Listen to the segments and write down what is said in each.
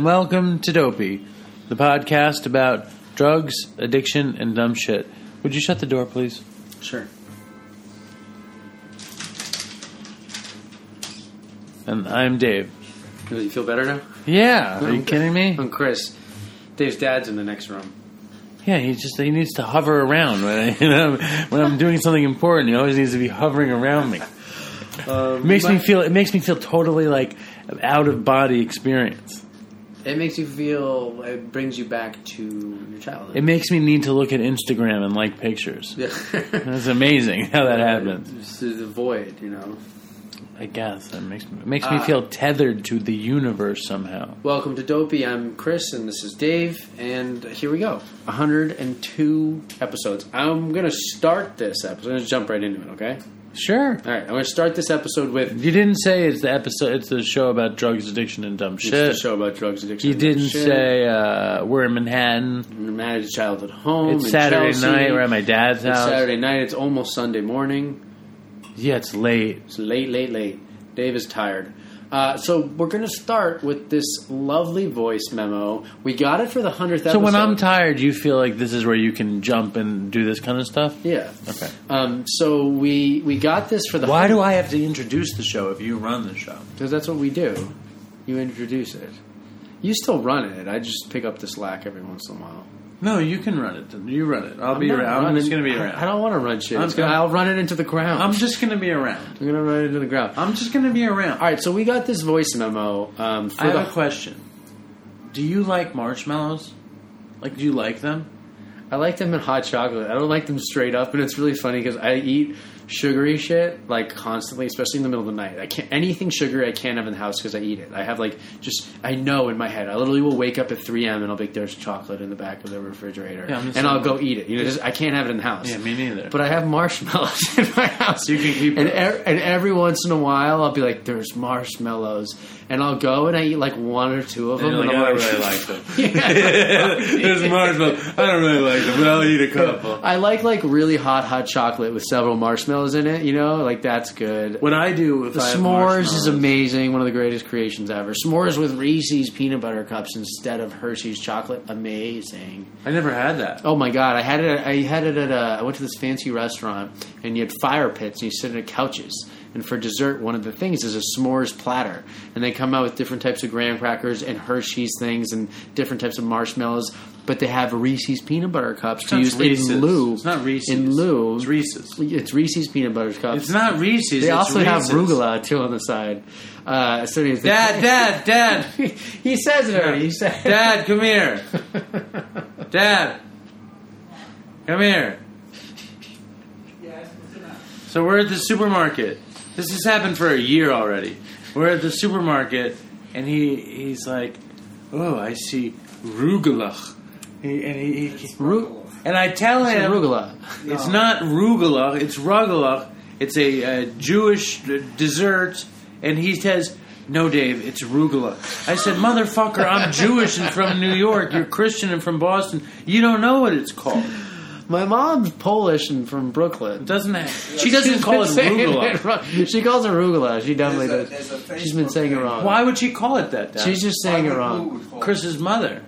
And welcome to Dopey, the podcast about drugs, addiction, and dumb shit. Would you shut the door, please? Sure. And I'm Dave. You feel better now? Yeah, oh, are you kidding me? I'm Chris. Dave's dad's in the next room. Yeah, he just he needs to hover around when I, you know when I'm doing something important. He always needs to be hovering around me. Um, it makes me feel it makes me feel totally like an out of body experience. It makes you feel. It brings you back to your childhood. It makes me need to look at Instagram and like pictures. yeah. It's amazing how that happens. Just the void, you know. I guess it makes it makes me Ah. feel tethered to the universe somehow. Welcome to Dopey. I'm Chris, and this is Dave. And here we go. 102 episodes. I'm gonna start this episode. I'm gonna jump right into it. Okay. Sure. All right. I'm gonna start this episode with You didn't say it's the episode. It's the show about drugs, addiction, and dumb it's shit. the show about drugs addiction. You and didn't shit. say uh, we're in Manhattan. managed child at home. It's Saturday Chelsea. night. We're at my dad's It's house. Saturday night. It's almost Sunday morning. Yeah, it's late. It's late, late, late. Dave is tired. Uh, so we're going to start with this lovely voice memo. We got it for the hundredth. So when I'm tired, you feel like this is where you can jump and do this kind of stuff. yeah. Okay. Um, so we we got this for the. Why do I have to introduce the show if you run the show? Because that's what we do. You introduce it. You still run it. I just pick up the slack every once in a while. No, you can run it. You run it. I'll I'm be around. I'm just going to be around. I don't want to run shit. Gonna, gonna- I'll run it into the ground. I'm just going to be around. I'm gonna run it into the ground. I'm just going to be around. All right. So we got this voice memo um, for I have the a question. Do you like marshmallows? Like, do you like them? I like them in hot chocolate. I don't like them straight up, and it's really funny because I eat sugary shit like constantly, especially in the middle of the night. I can't anything sugary I can't have in the house because I eat it. I have like just I know in my head. I literally will wake up at 3 a.m. and I'll be like, "There's chocolate in the back of the refrigerator," Yeah, and I'll go eat it. You know, just, I can't have it in the house. Yeah, me neither. But I have marshmallows in my house. You can keep and, er, and every once in a while, I'll be like, "There's marshmallows," and I'll go and I eat like one or two of them. And like, and I don't really like them. Yeah. There's marshmallows. I don't really like them, but I'll eat a couple. I like like really hot hot chocolate with several marshmallows in it. You know, like that's good. What I do if The I s'mores is amazing. One of the greatest creations ever. S'mores with Reese's peanut butter cups instead of Hershey's chocolate. Amazing. I never had that. Oh my god! I had it. I had it at. A, I went to this fancy restaurant, and you had fire pits, and you sit at couches. And for dessert, one of the things is a s'mores platter, and they come out with different types of graham crackers and Hershey's things and different types of marshmallows. But they have Reese's peanut butter cups to use Reese's. in lieu. It's not Reese's. In lieu, It's Reese's. It's Reese's peanut butter cups. It's not Reese's. They it's also have Reese's. arugula too on the side. Uh, so anyways, Dad, Dad, Dad, he says it already. He said, Dad, come here. Dad, come here. So we're at the supermarket. This has happened for a year already. We're at the supermarket, and he he's like, "Oh, I see rugelach," he, and he, he Ru- and I tell it's him arugula. It's not rugelach. It's rugula. It's a uh, Jewish uh, dessert, and he says, "No, Dave, it's arugula." I said, "Motherfucker, I'm Jewish and from New York. You're Christian and from Boston. You don't know what it's called. My mom's Polish and from Brooklyn. Doesn't. Have, she doesn't She's call it saying rugula. it. She calls it arugula. She definitely There's a- does. there's a She's been Facebook saying it thing. wrong. Why would she call it that? Dad? She's just saying it wrong. who would call it? Chris's mother.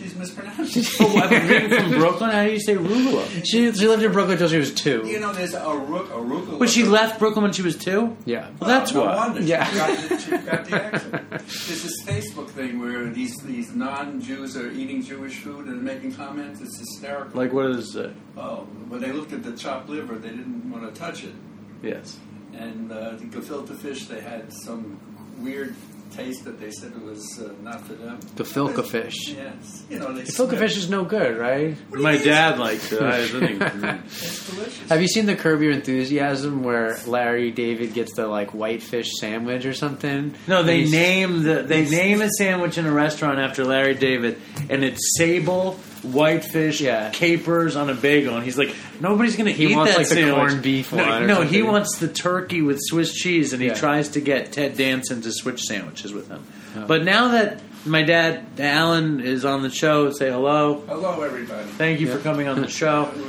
She's mispronouncing. Oh, I've been from Brooklyn. How do you say rugula? She she lived in Brooklyn until she was two. you know, there's a arug- arugula. But she left Brooklyn when she was two. yeah. Well, that's no why. Wonder. Yeah. She got, the, she got the accent. There's this Facebook thing where these these non-Jews are eating Jewish food and making comments. It's hysterical. Like what is it? oh, when they looked at the chopped liver, they didn't want to touch it. Yes. And uh, the gefilte fish, they had some weird taste that they said it was uh, not for them. Gefilte fish. Yes. You know, they Gefilte smell- fish is no good, right? My dad likes it. I didn't. It's delicious. Have you seen the Curb Your Enthusiasm where Larry David gets the like white fish sandwich or something? No, they And name the they name a sandwich in a restaurant after Larry David, and it's sable, whitefish, Yeah. capers on a bagel, and he's like, nobody's gonna He eat wants, that like, the corned beef no, no, he wants the turkey with Swiss cheese, and he Yeah. tries to get Ted Danson to switch sandwiches with him. But now that my dad Alan is on the show, say hello. Hello, everybody. Thank you for coming on the show.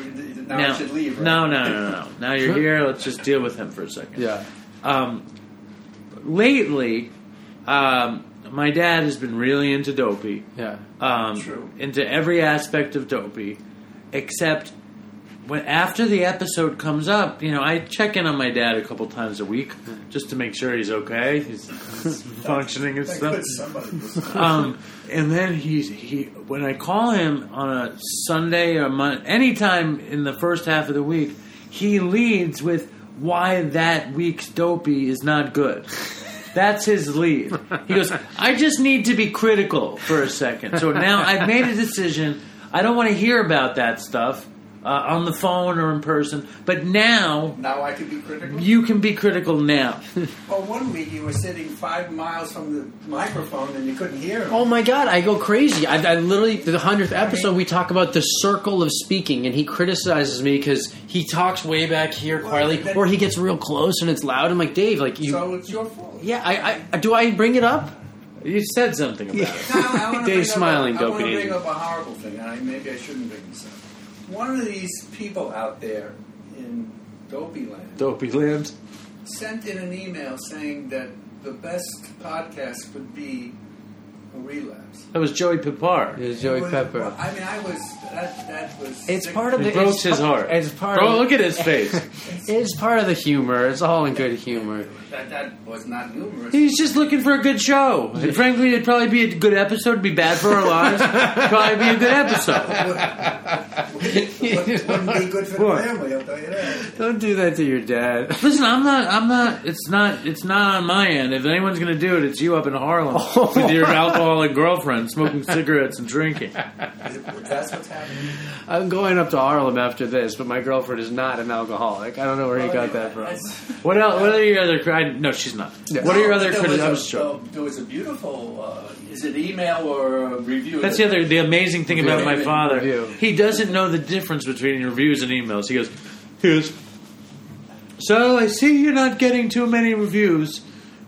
Now, I should leave. Right? no, no, no, no, no. Now you're here. Let's just deal with him for a second Yeah. um, lately, um, my dad has been really into Dopey, Yeah. um, True. into every aspect of Dopey, except when after the episode comes up, you know, I check in on my dad a couple times a week just to make sure he's okay, he's, he's functioning and stuff. goodness somebody was- Um, and then he's he when I call him on a Sunday or Mon- anytime in the first half of the week, he leads with why that week's dopey is not good. That's his lead. He goes, I just need to be critical for a second. So now I've made a decision. I don't want to hear about that stuff uh, on the phone or in person. But now now I could be critical. you can be critical now. Well, one week you were sitting five miles from the microphone and you couldn't hear him. Oh my god, I go crazy. I, I literally, the hundredth episode, we talk about the circle of speaking, and he criticizes me because he talks way back here quietly, then- or he gets real close and it's loud. I'm like, Dave, like you. so it's your fault. yeah, I, I do. I bring it up. You said something about it. Now, Dave's bring up smiling, A, I want dopey to bring up a horrible thing, I, maybe I shouldn't bring this up. One of these people out there in Dopey Land Dopey land. sent in an email saying that the best podcast would be a relapse. That was Joey Pipar. Is It Joey was- Pepper. well, I mean, I was that. That was. It's sick. part of the. It broke it's his pa- heart. It's part Bro, of. look at his face. It's part of the humor. It's all in good humor. That that was not numerous. He's just looking for a good show. And frankly, it'd probably be a good episode. It'd be bad for our lives. It'd probably be a good episode. wouldn't be good for the What? family. I'll tell you that. Don't do that to your dad. Listen, I'm not. I'm not. It's not. It's not on my end. If anyone's going to do it, it's you up in Harlem with your alcoholic girlfriend, smoking cigarettes and drinking. That's what's happening. I'm going up to Harlem after this, but my girlfriend is not an alcoholic. I don't know where he got that from. What else? What are your other? Cri- No, she's not. What are your No, other there was a- criticisms? uh, There was a beautiful. Uh, is it email or review? That's the other. The amazing thing about my father. Review. He doesn't know the difference between reviews and emails. He goes, he goes. So I see you're not getting too many reviews,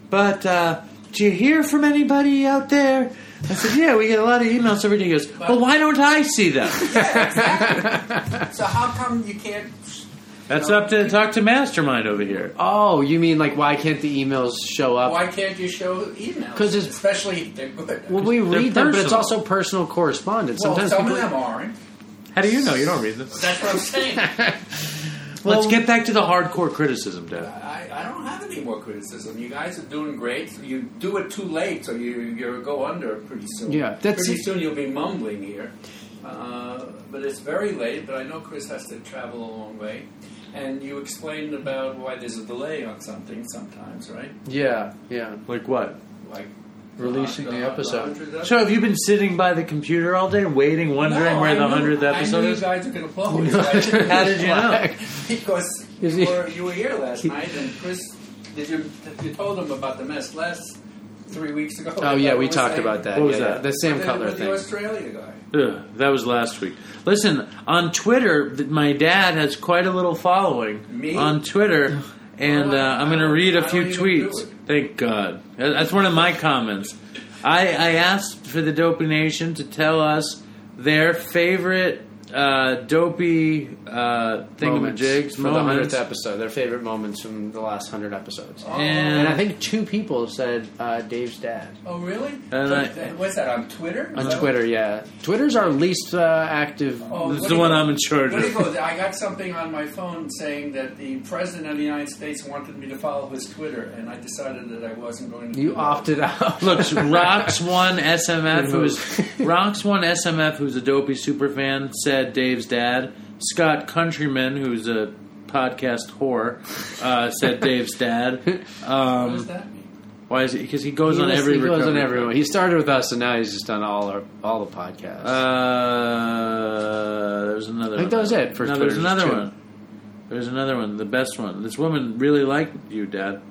but uh, do you hear from anybody out there? I said, yeah, we get a lot of emails every day. He goes, well, why don't I see them? Yeah, exactly. so how come you can't? That's up to talk to Mastermind over here. Oh, you mean like why can't the emails show up? Why can't you show emails? 'Cause it's- especially if they're good. Well, we They're read them, but it's personal. also personal correspondence. well, Sometimes some people. of them aren't. How do you know? You don't read them. That's what I'm saying. Let's get back to the hardcore criticism, Dad. I, I don't have any more criticism. You guys are doing great. You do it too late, so you you go under pretty soon. Yeah, that's- pretty soon you'll be mumbling here. Uh, but it's very late. But I know Chris has to travel a long way, and you explained about why there's a delay on something sometimes, right? Yeah, yeah. Like what? Like Releasing the episode. 100th So have you been sitting by the computer all day, waiting, wondering No, where I the hundredth episode I knew is? you guys are going to propose. How did you know? because you were, you were here last night, and Chris, did you you told him about the mess last three weeks ago? Oh yeah, we talked saying? about that. What was yeah, that? yeah. The Sam Cutler with the thing. Australia guy. Ugh, that was last week. Listen, on Twitter, my dad has quite a little following Me? on Twitter, and uh, I'm going to read a few tweets. Thank God. That's one of my comments. I, I asked for the Dopey Nation to tell us their favorite uh, dopey uh, Moments thingamajigs, for the hundredth episode. Their favorite moments from the last hundred episodes. Oh, And- And I think two people said uh, Dave's dad Oh really? And So I- what's that on Twitter? on Is that- Twitter. Yeah, Twitter's our least uh, active. Oh, This is the one you- I'm in charge What do you of. I got something on my phone saying that the president of the United States wanted me to follow his Twitter, and I decided that I wasn't going to. You do that. opted out. Look, Rocks One SMF, who's Rocks One SMF, who's a dopey super fan, said Dave's dad. Scott Countryman, who's a podcast whore, uh, said Dave's dad. What does Um, that mean? why is it? Because he goes He on every. he goes on everyone. He started with us, and now he's just done all our all the podcasts. Uh, there's another. I think one. that was it for no, there's Twitter, another two. one. There's another one, the best one. This woman really liked you, Dad.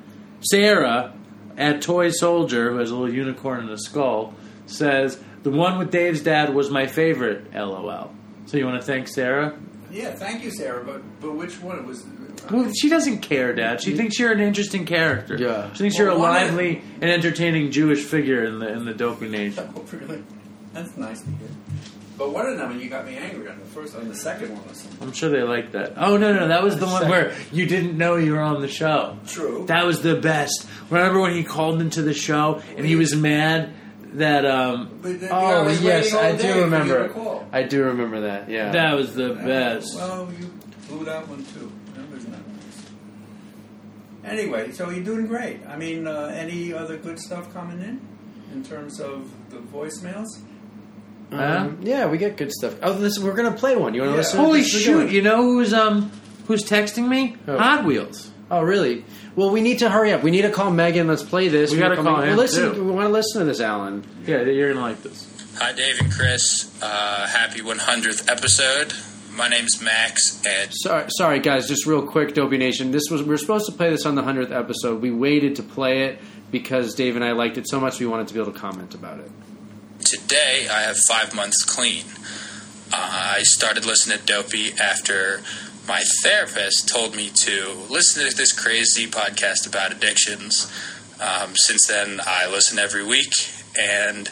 Sarah at Toy Soldier, who has a little unicorn and a skull, says the one with Dave's dad was my favorite. LOL. So you want to thank Sarah? Yeah, thank you, Sarah. But but which one it was? Uh, well, she doesn't care, Dad. She thinks you're an interesting character. Yeah. She thinks you're a Well, one of- lively and entertaining Jewish figure in the in the Dopey Nation. Oh, really? That's nice to hear. But one of them, and you got me angry on the first, on the second one or something. I'm sure they like that. Oh no, no, that was the one where you didn't know you were on the show. True. That was the best. Remember when he called into the show and he was mad that um But then, Oh yeah, I yes, I do for you to remember. I do remember that. Yeah. that was the best. Well, you blew that one too. That was not nice. Anyway, so you're doing great. I mean, uh, any other good stuff coming in in terms of the voicemails? Um, yeah, we get good stuff. Oh, this, we're gonna play one. You want to Yeah. listen? Holy This is a good shoot! You know who's um who's texting me? Who? Hot Wheels. Oh, really? Well, we need to hurry up. We need to call Megan. Let's play this. We gotta We're call coming- him, listen, too. We want to listen to this, Alan. Yeah, you're gonna like this. Hi, Dave and Chris. Uh, happy 100th episode. My name's Max, and Sorry, sorry, guys. Just real quick, Dopey Nation. This was we were supposed to play this on the hundredth episode. We waited to play it because Dave and I liked it so much. We wanted to be able to comment about it. today I have five months clean. Uh, I started listening to Dopey after my therapist told me to listen to this crazy podcast about addictions. Um, since then, I listen every week, and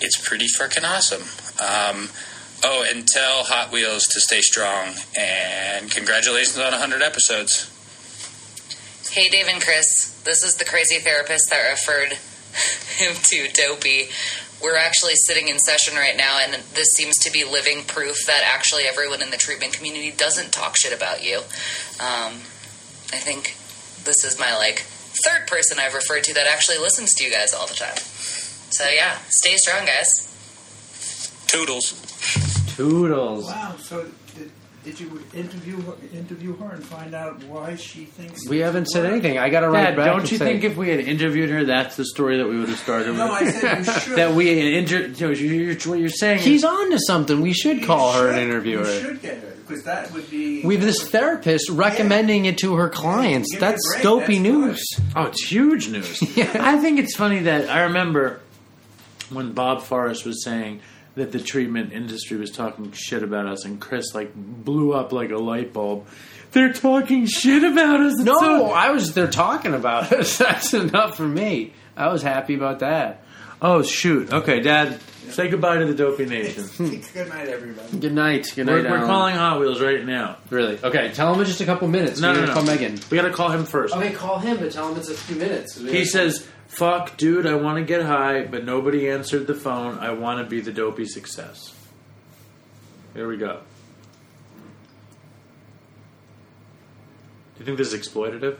it's pretty freaking awesome. Um, oh, and tell Hot Wheels to stay strong, and congratulations on 100 episodes. Hey, Dave and Chris. This is the crazy therapist that referred him to Dopey. We're actually sitting in session right now, and this seems to be living proof that actually everyone in the treatment community doesn't talk shit about you. Um, I think this is my like third person I've referred to that actually listens to you guys all the time. So yeah, stay strong, guys. Toodles. Toodles. Wow. So did, did you interview her, interview her and find out why she thinks We haven't said work? anything. I got to write Dad, back. don't and you say- think if we had interviewed her, that's the story that we would have started with? No, I said you should. that we had injured. You know, you're, what you're saying? he's on to something? We should You call her and should- interview you her. should get her because that would be. We have this therapist recommending it to her clients. Yeah, That's dopey That's news. Oh, it's huge news. Yeah. I think it's funny that I remember when Bob Forrest was saying that the treatment industry was talking shit about us, and Chris like blew up like a light bulb. They're talking shit about us. It's No, so- I was They're talking about us. That's enough for me. I was happy about that. oh shoot. Okay, Dad, say goodbye to the Dopey Nation. Good night, everybody. Good night. Good night. We're, we're Alan. calling Hot Wheels right now. Really? Okay. Tell him in just a couple minutes. No, We're no, gonna no. Call Megan. We got to call him first. Okay, call him, but tell him it's a few minutes. He have- says, "Fuck, dude, I want to get high, but nobody answered the phone. I want to be the dopey success." Here we go. Do you think this is exploitative?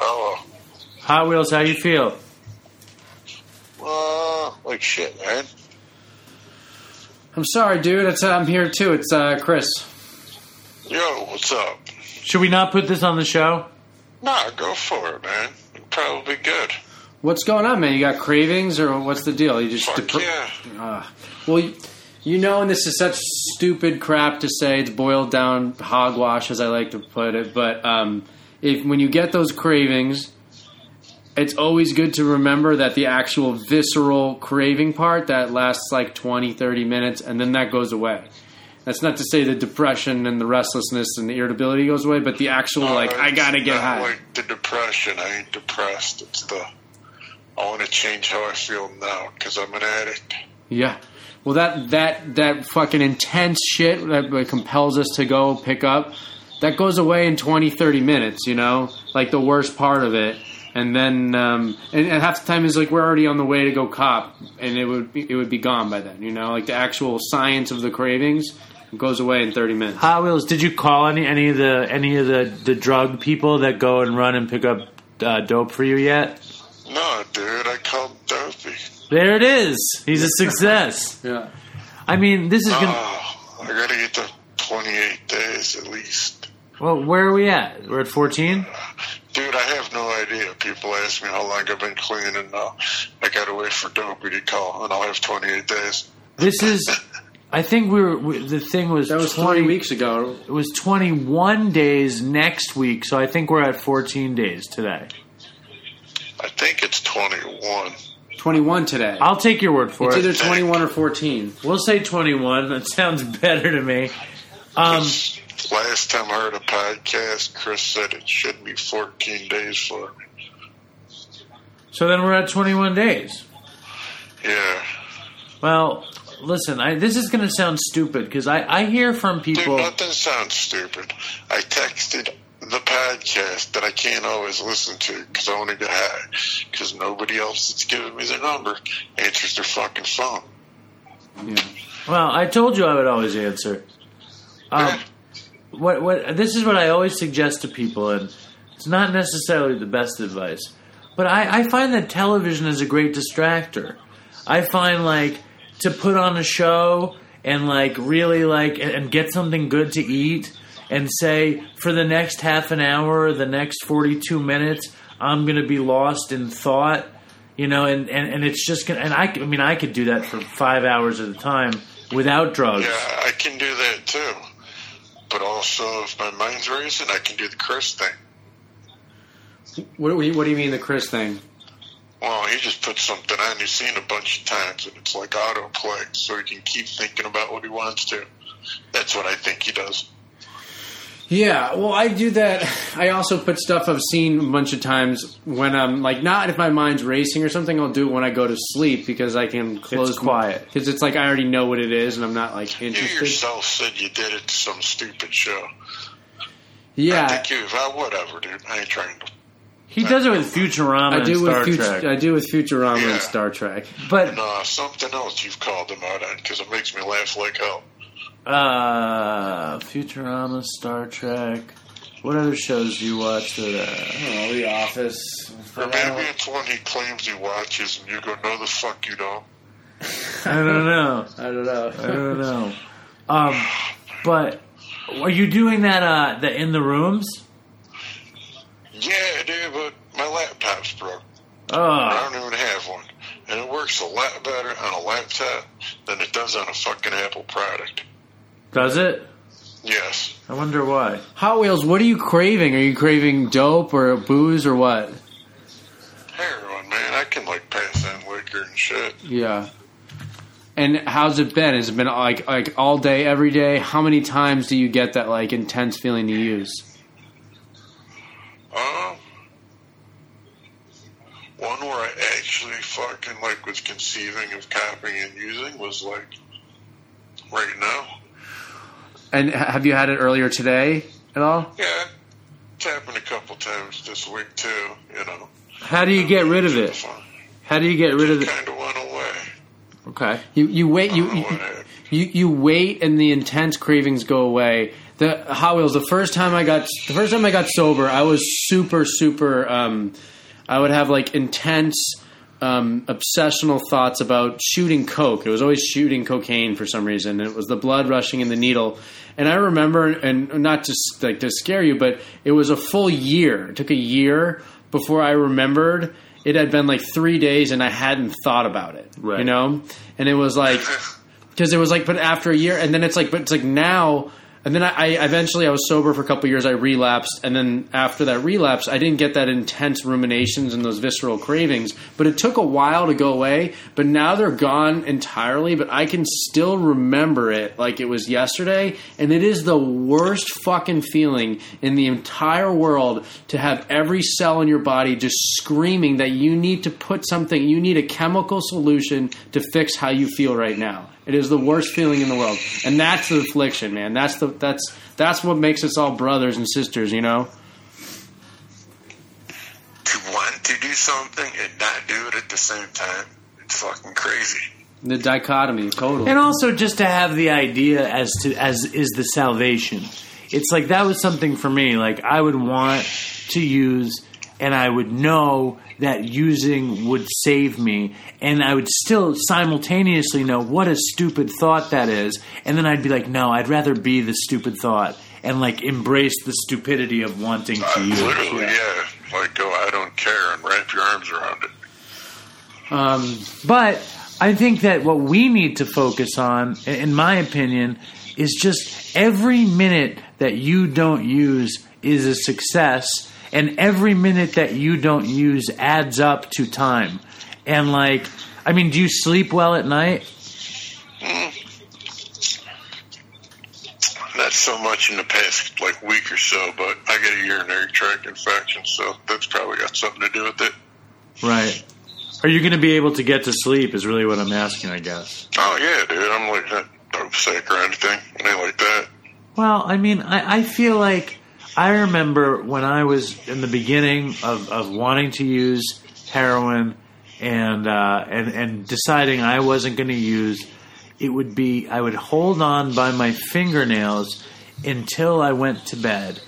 Oh, Hot Wheels, how you feel? uh, like shit, man. I'm sorry, dude. It's, uh, I'm here too. It's uh, Chris. Yo, what's up? Should we not put this on the show? Nah, go for it, man. It'll probably good. What's going on, man? You got cravings, or what's the deal? You just Fuck depre- yeah. Uh, well, you, you know, and this is such stupid crap to say. It's boiled down hogwash, as I like to put it. But um, if when you get those cravings, it's always good to remember that the actual visceral craving part that lasts like 20, 30 minutes, and then that goes away. That's not to say the depression and the restlessness and the irritability goes away, but the actual like I gotta get not high. Like the depression, I ain't depressed. It's the I want to change how I feel now because I'm an addict. Yeah. Well, that that that fucking intense shit that compels us to go pick up, that goes away in 20, 30 minutes. You know, like the worst part of it, and then um, and, and half the time is like we're already on the way to go cop, and it would be, it would be gone by then. You know, like the actual science of the cravings goes away in thirty minutes. Hot Wheels, did you call any any of the any of the the drug people that go and run and pick up uh, dope for you yet? No, dude, I called Dopey. There it is. He's a success. Yeah. I mean, this is gonna. Oh, I gotta get to 28 days at least. Well, where are we at? We're at fourteen. Dude, I have no idea. People ask me how long I've been clean, and uh, I gotta wait for Dopey to call, and I'll have 28 days. This is. I think we were. We, the thing was That was twenty three weeks ago. It was twenty one days next week, so I think we're at fourteen days today. I think it's 21. Twenty one today. I'll take your word for it's it. It's either twenty one or fourteen. we'll say twenty one. That sounds better to me. Um, Last time I heard a podcast, Chris said it should be 14 days for me. so then we're at twenty one days. Yeah. Well, listen, I, this is going to sound stupid because I, I hear from people. Dude, nothing sounds stupid. I texted the podcast that I can't always listen to because I want to get high because nobody else that's giving me their number answers their fucking phone. Well, I told you I would always answer. Um, what what this is what I always suggest to people, and it's not necessarily the best advice, but I, I find that television is a great distractor. I find like to put on a show and like really like and and get something good to eat and say for the next half an hour, the next forty two minutes, I'm gonna be lost in thought you know, and, and, and it's just gonna, and I, I mean, I could do that for five hours at a time without drugs. Yeah, I can do that too. But also, if my mind's racing, I can do the Chris thing. What, what do you- what do you mean the Chris thing? Well, he just puts something on you've seen a bunch of times, and it's like autoplay, so he can keep thinking about what he wants to. That's what I think he does. Yeah, well, I do that. I also put stuff I've seen a bunch of times when I'm like, not if my mind's racing or something. I'll do it when I go to sleep because I can close quiet. Because it's like I already know what it is and I'm not like interested. You yourself said you did it to some stupid show. Yeah, I Yeah, think you, well, whatever, dude. I ain't trying to. He does it with Futurama I do and with Star Fut- Trek. I do with Futurama Yeah. and Star Trek. but No, something else you've called him out on because it makes me laugh like hell. uh, Futurama, Star Trek. What other shows do you watch that? Uh, Oh, The Office. Or maybe it's one he claims he watches, and you go, "No, the fuck you don't." I don't know. I don't know. I don't know. Um, but are you doing that? Uh, the in the rooms? Yeah, dude, but my laptop's broke. Uh. I Oh, don't even have one, and it works a lot better on a laptop than it does on a fucking Apple product. does it? Yes. I wonder why. Hot Wheels. What are you craving? Are you craving dope or booze or what? Heroin, man. I can like pass on liquor and shit. Yeah. And how's it been? Has it been like like all day, every day? How many times do you get that like intense feeling to use? Um, one where I actually like was conceiving of copying and using was like right now. And have you had it earlier today at all? Yeah, it's happened a couple times this week too. You know. How do you get rid of it? How do you get rid of it? Kind of went away. Okay. You you wait you you, you you wait and the intense cravings go away. The Hot Wheels. The first time I got the first time I got sober, I was super super. Um, I would have like intense. Um, obsessional thoughts about shooting coke. It was always shooting cocaine for some reason. And it was the blood rushing in the needle. And I remember, and not just like to scare you, but it was a full year. It took a year before I remembered. It had been like three days, and I hadn't thought about it. Right. You know, and it was like because it was like, but after a year, and then it's like, but it's like now, and then I, I eventually I was sober for a couple years. I relapsed, and then after that relapse, I didn't get that intense ruminations and those visceral cravings. But it took a while to go away. But now they're gone entirely. But I can still remember it like it was yesterday, and it is the worst fucking feeling in the entire world to have every cell in your body just screaming that you need to put something, you need a chemical solution to fix how you feel right now. It is the worst feeling in the world, and that's the affliction, man. That's the that's that's what makes us all brothers and sisters, you know. To want to do something and not do it at the same time, it's fucking crazy. The dichotomy, totally. And also just to have the idea as to as is the salvation. It's like that was something for me. Like I would want to use and I would know that using would save me and I would still simultaneously know what a stupid thought that is and then I'd be like no I'd rather be the stupid thought and like embrace the stupidity of wanting to Uh, use literally, yeah. Like, go, I don't care, and wrap your arms around it. um, But I think that what we need to focus on, in my opinion, is just every minute that you don't use is a success, and every minute that you don't use adds up to time. And like, I mean, do you sleep well at night? Not so much in the past, like, week or so, but I got a urinary tract infection, so that's probably got something to do with it. Right. Are you going to be able to get to sleep? Is really what I'm asking, I guess. Oh yeah, dude. I'm like not sick or anything. Anything like that. Well, I mean, I, I feel like I remember when I was in the beginning of, of wanting to use heroin and uh, and and deciding I wasn't going to use. It would be I would hold on by my fingernails until I went to bed,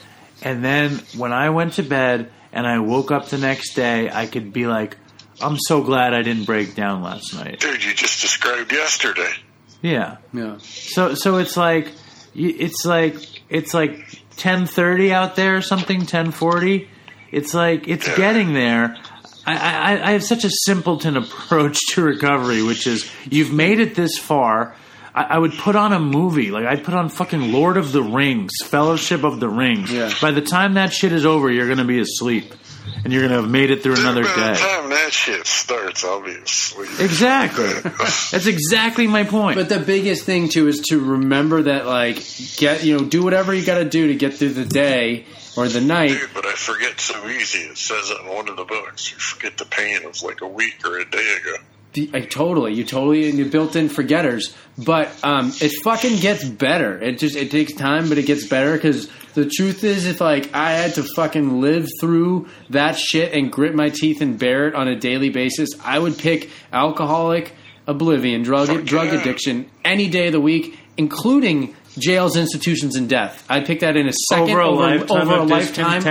and then when I went to bed and I woke up the next day, I could be like, "I'm so glad I didn't break down last night." Dude, you just described yesterday. Yeah. Yeah. So so it's like it's like it's like ten thirty out there or something ten forty. It's like it's getting there. I, I, I have such a simpleton approach to recovery, which is you've made it this far. I, I would put on a movie, like I'd put on fucking Lord of the Rings, Fellowship of the Rings. Yeah. By the time that shit is over, you're gonna be asleep, and you're gonna have made it through another By the day. time that shit starts, I'll be asleep. Exactly. That's exactly my point. But the biggest thing too is to remember that like get you know do whatever you got to do to get through the day or the night. Dude, but I forget so easy. It says it in one of the books. You forget the pain of like a week or a day ago. The- I totally, you totally, you built in forgetters, but um, it fucking gets better. It just it takes time, but it gets better because the truth is, if like I had to fucking live through that shit and grit my teeth and bear it on a daily basis, I would pick alcoholic oblivion, drug Fuck drug addiction any day of the week, including jails, institutions, and death. I'd pick that in a second over a lifetime over a of lifetime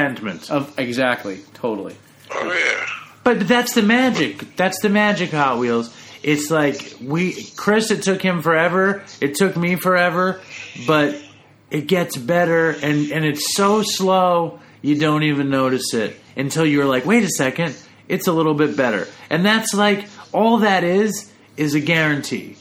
of exactly, totally. Oh yeah. But that's the magic. That's the magic, Hot Wheels. It's like we, Chris. It took him forever. It took me forever, but it gets better, and and it's so slow you don't even notice it until you're like, wait a second, it's a little bit better, and that's like all that is is a guarantee.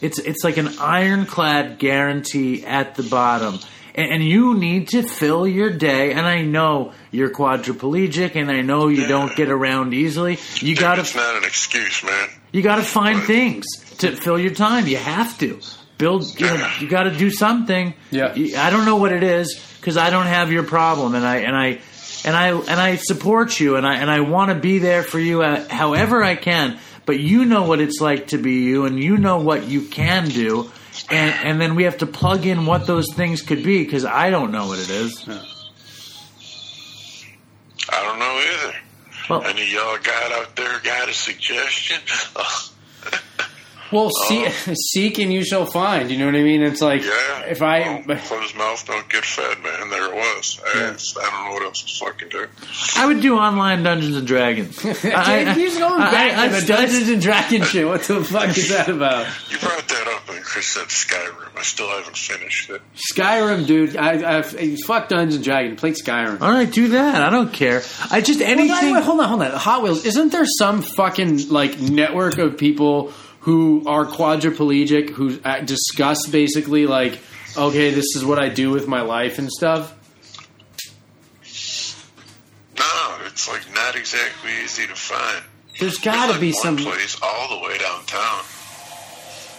It's it's like an ironclad guarantee at the bottom. And, and you need to fill your day. And I know you're quadriplegic, and I know you don't get around easily. You gotta it's not an excuse, man. you gotta find things to fill your time. You have to build. You know, you got to do something. Yeah. I don't know what it is because I don't have your problem, and I and I and I and I support you, and I and I want to be there for you uh, however I can. But you know what it's like to be you, and you know what you can do, and and then we have to plug in what those things could be because I don't know what it is. I don't know either. Well, Any of y'all got out there got a suggestion? Well, see, uh-huh. seek and you shall find. You know what I mean? It's like yeah. if I. well, closed mouth don't get fed, man. There it was. I, I don't know what else to fucking do. I would do online Dungeons and Dragons. I- He's going I- back I- to I- the Dungeons and Dragons shit. What the fuck is that about? You brought that up when Chris said Skyrim. I still haven't finished it. Skyrim, dude. I, I fuck Dungeons and Dragons. Play Skyrim. All right, do that. I don't care. I just Well, anything. wait, hold on, hold on. Hot Wheels. Isn't there some fucking like network of people who are quadriplegic who uh, discuss basically like, okay, this is what I do with my life and stuff? No, it's like not exactly easy to find. There's got to There's, be like, some. place all the way downtown.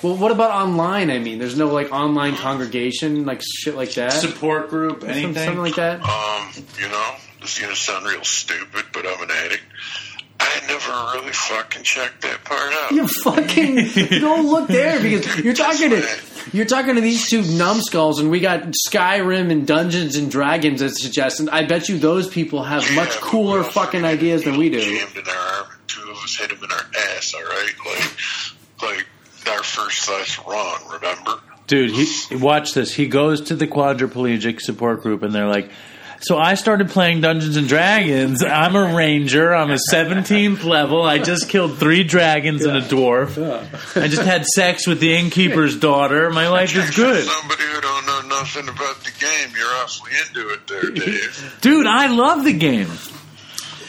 Well, what about online? I mean, there's no like online congregation, like shit like that. support group, Some- anything. something like that. Um, you know, this is gonna sound real stupid, but I'm an addict. I never really fucking checked that part out. You fucking don't look there because you're talking to you're talking to these two numbskulls, and we got Skyrim and Dungeons and Dragons as suggestions. I bet you those people have much Yeah, but cooler we fucking ideas than we do. Jammed in our arm, and two of us hit him in our ass. All right, like, like our first thought's wrong. Remember? Dude, he watch this. He goes to the quadriplegic support group, and they're like, "So I started playing Dungeons and Dragons. I'm a ranger. I'm a 17th level. I just killed three dragons and a dwarf. I just had sex with the innkeeper's daughter. My life is good, Somebody who don't know nothing about the game, you're awfully into it, there, Dave. dude. I love the game.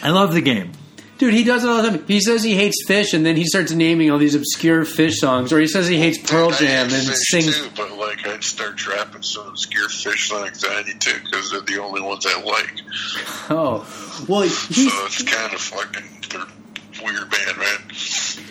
I love the game. Dude, he does it all the time. He says he hates Phish, and then he starts naming all these obscure Phish songs. Or he says he hates Pearl I Jam hate and Phish sings. too, but like I'd start dropping some obscure Phish songs on you too, because they're the only ones I like. Oh, well, So he's it's kind of fucking weird band, man.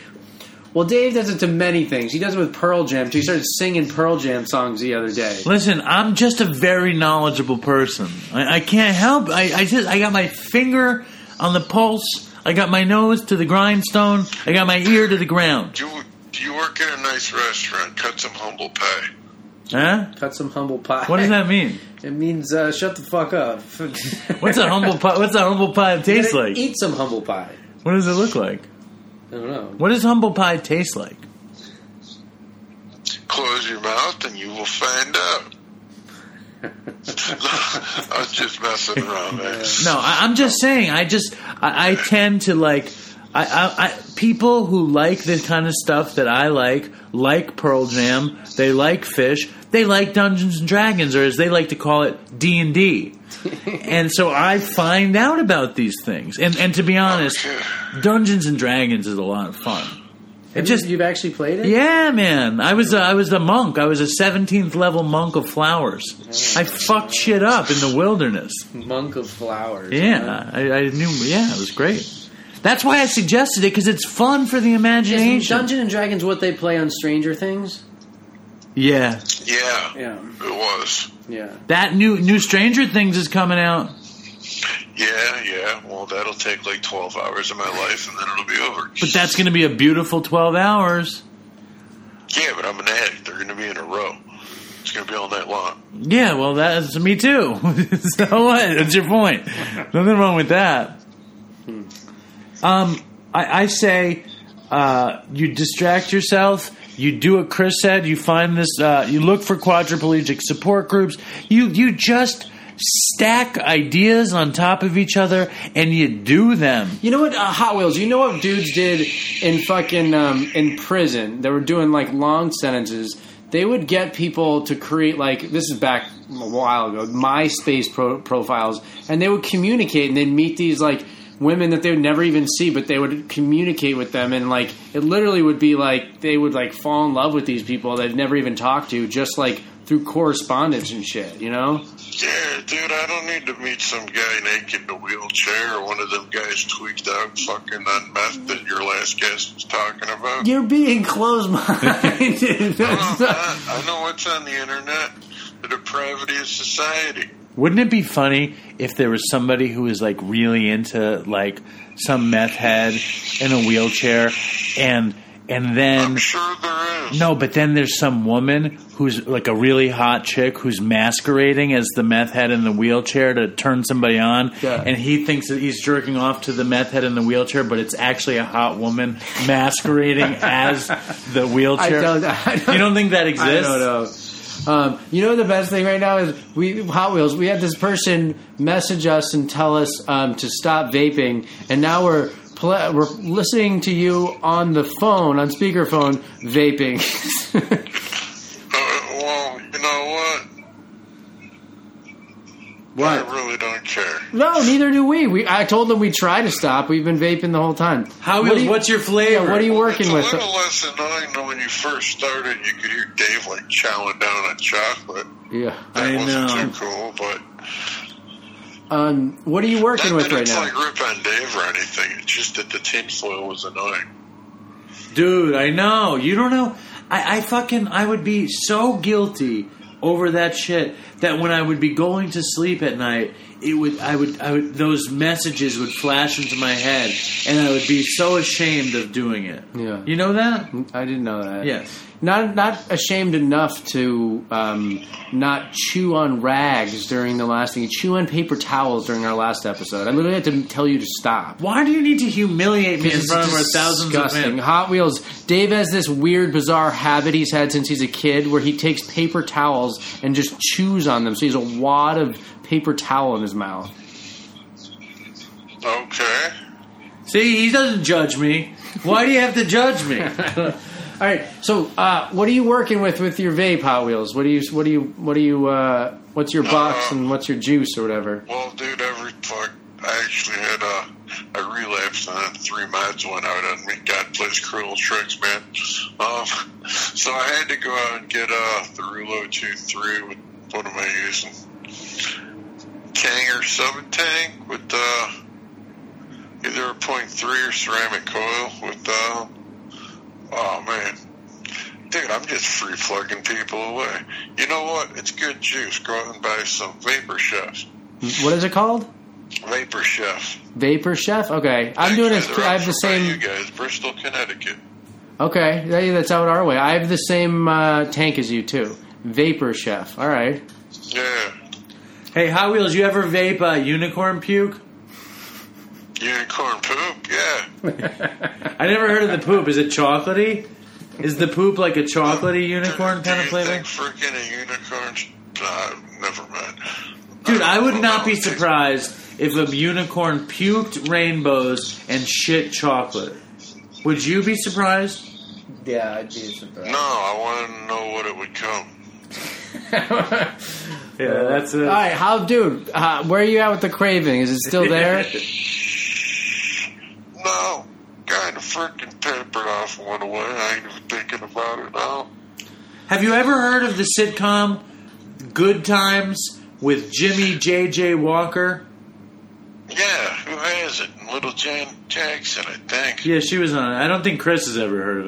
well. Dave does it to many things. He does it with Pearl Jam too. He started singing Pearl Jam songs the other day. Listen, I'm just a very knowledgeable person. I, I can't help. I, I just I got my finger on the pulse I got my nose to the grindstone. I got my ear to the ground. You you work at a nice restaurant. Cut some humble pie. Huh? Cut some humble pie. What does that mean? It means uh, shut the fuck up. What's a humble pie? What's a humble pie taste like? Eat some humble pie. What does it look like? I don't know. What does humble pie taste like? Close your mouth and you will find out. I was just messing around, man. No, I, I'm just saying. I just I, I tend to like. I, I, I people who like the kind of stuff that I like, like Pearl Jam. They like Phish. They like Dungeons and Dragons, or as they like to call it, D and D. And so I find out about these things. And and to be honest, Dungeons and Dragons is a lot of fun. It Have just you, you've actually played it? yeah, man. I was a, I was a monk. I was a seventeenth level monk of flowers. I fucked shit up in the wilderness. Monk of Flowers. Yeah, I, I knew. Yeah, it was great. That's why I suggested it because it's fun for the Isn't imagination. Dungeon and Dragons what they play on Stranger Things? yeah, Yeah, Yeah. it was. Yeah. that new new Stranger Things is coming out. Yeah, yeah. Well, that'll take like 12 hours of my life and then it'll be over. But that's going to be a beautiful twelve hours. Yeah, but I'm an addict. They're going to be in a row. It's going to be all night long. Yeah, well, that's me too. so what? That's your point. Nothing wrong with that. Um, I, I say uh, you distract yourself. You do what Chris said. You find this. Uh, you look for quadriplegic support groups. You you just stack ideas on top of each other and you do them. You know what? Uh, Hot Wheels. You know what dudes did in fucking um, in prison? They were doing like long sentences. They would get people to create like this is back a while ago MySpace pro- profiles, and they would communicate and they'd meet these like women that they would never even see, but they would communicate with them, and like it literally would be like they would like fall in love with these people they've never even talked to, just like through correspondence and shit. You know? Yeah, dude, I don't need to meet some guy naked in a wheelchair or one of them guys tweaked out fucking on meth that your last guest was talking about. You're being closed-minded. That's not- man, I know what's on the internet. The depravity of society. Wouldn't it be funny if there was somebody who was like really into like some meth head in a wheelchair and and then I'm sure there is. No, but then there's some woman who's like a really hot chick who's masquerading as the meth head in the wheelchair to turn somebody on, Yeah. and he thinks that he's jerking off to the meth head in the wheelchair, but it's actually a hot woman masquerading as the wheelchair. I don't, I don't, you don't think that I exists? don't know. Um, you know the best thing right now is we Hot Wheels. We had this person message us and tell us um, to stop vaping, and now we're pl- we're listening to you on the phone on speakerphone vaping. Uh, well, you know what? I really don't care. no, neither do we. We I told them we try to stop. We've been vaping the whole time. How What is, you- what's your flavor? Yeah, what are you working it's with? a little less annoying than when you first started. You could hear Dave like chowing down on chocolate. Yeah. That I wasn't know. too cool, but Um, what are you working not with that right now? like rip on Dave or anything. It's just that the tinfoil was annoying. Dude, I know. You don't know. I, I fucking I would be so guilty over that shit that when I would be going to sleep at night, it would I would I would those messages would flash into my head and I would be so ashamed of doing it. Yeah. You know that? I didn't know that. Yes. Not not ashamed enough to um, not chew on rags during the last thing. Chew on paper towels during our last episode. I literally had to tell you to stop. Why do you need to humiliate me in front of our thousands of fans? Hot Wheels. Dave has this weird, bizarre habit he's had since he's a kid, where he takes paper towels and just chews on them. So he's a wad of paper towel in his mouth. Okay. See, he doesn't judge me. Why do you have to judge me? All right. So, uh, what are you working with with your vape, Hot Wheels? What do you? What do you? What do you? Uh, what's your box and what's your juice or whatever? Well, dude, every fuck, I actually had a, a relapse and then three meds went out on me. God plays cruel tricks, man. Um, so I had to go out and get uh, the Rulo 2-3 with, what am I using? Kanger Sub-Tank with uh, either a .3 or ceramic coil with, uh, oh man. Dude, I'm just free plugging people away. You know what? It's good juice. Go out and buy some Vapor chef What is it called? Vapor Chef. Vapor Chef. Okay, I'm doing it. They're I have the same You guys, Bristol, Connecticut. Okay, that- that's out our way. I have the same uh, tank as you too. Vapor Chef. All right. Yeah. Hey, Hot Wheels, you ever vape uh, unicorn puke? Unicorn poop. Yeah. I never heard of the poop. Is it chocolatey? Is the poop like a chocolatey unicorn Do kind of flavor? think freaking a unicorn? Nah, never mind. Dude, I would not be surprised if a unicorn puked rainbows and shit chocolate. Would you be surprised? Yeah, I'd be surprised. No, I want to know what it would come. Yeah, that's All it. right, how, dude? Uh, where are you at with the craving? Is it still there? No, kind of freaking tapered off and went away. I ain't even thinking about it now. Have you ever heard of the sitcom Good Times with Jimmie J.J. Walker? Yeah, who has it? Little Jan Jackson, I think. Yeah, she was on it. I don't think Chris has ever heard of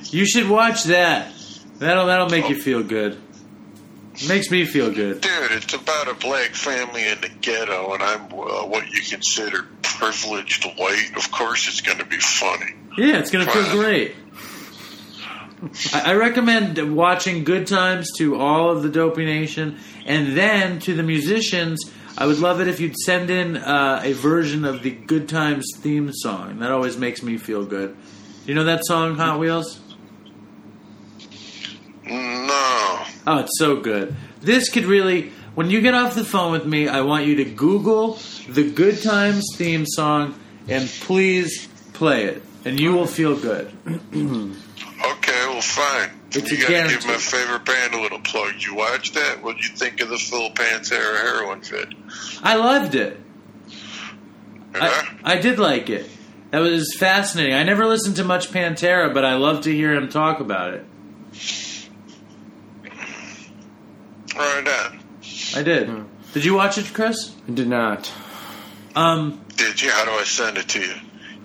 it. You should watch that. That'll that'll make you feel good. Makes me feel good. Dude, it's about a black family in the ghetto, and I'm uh, what you consider privileged white. Of course, it's going to be funny. Yeah, it's gonna feel great. I, I recommend watching Good Times to all of the Dopey Nation, and then to the musicians. I would love it if you'd send in uh, a version of the Good Times theme song. That always makes me feel good. You know that song, Hot Wheels? No. Oh, it's so good. This could really. When you get off the phone with me, I want you to Google the Good Times theme song and please play it, and you will feel good. Okay, well, fine. It's you gotta guarantee. give my favorite band a little plug. You watch that? What'd you think of the Phil Pantera heroin fit? I loved it. Yeah? I, I did like it. That was fascinating. I never listened to much Pantera, but I love to hear him talk about it. Right on. I did. Did you watch it, Chris? I did not. Um, Did you? How do I send it to you?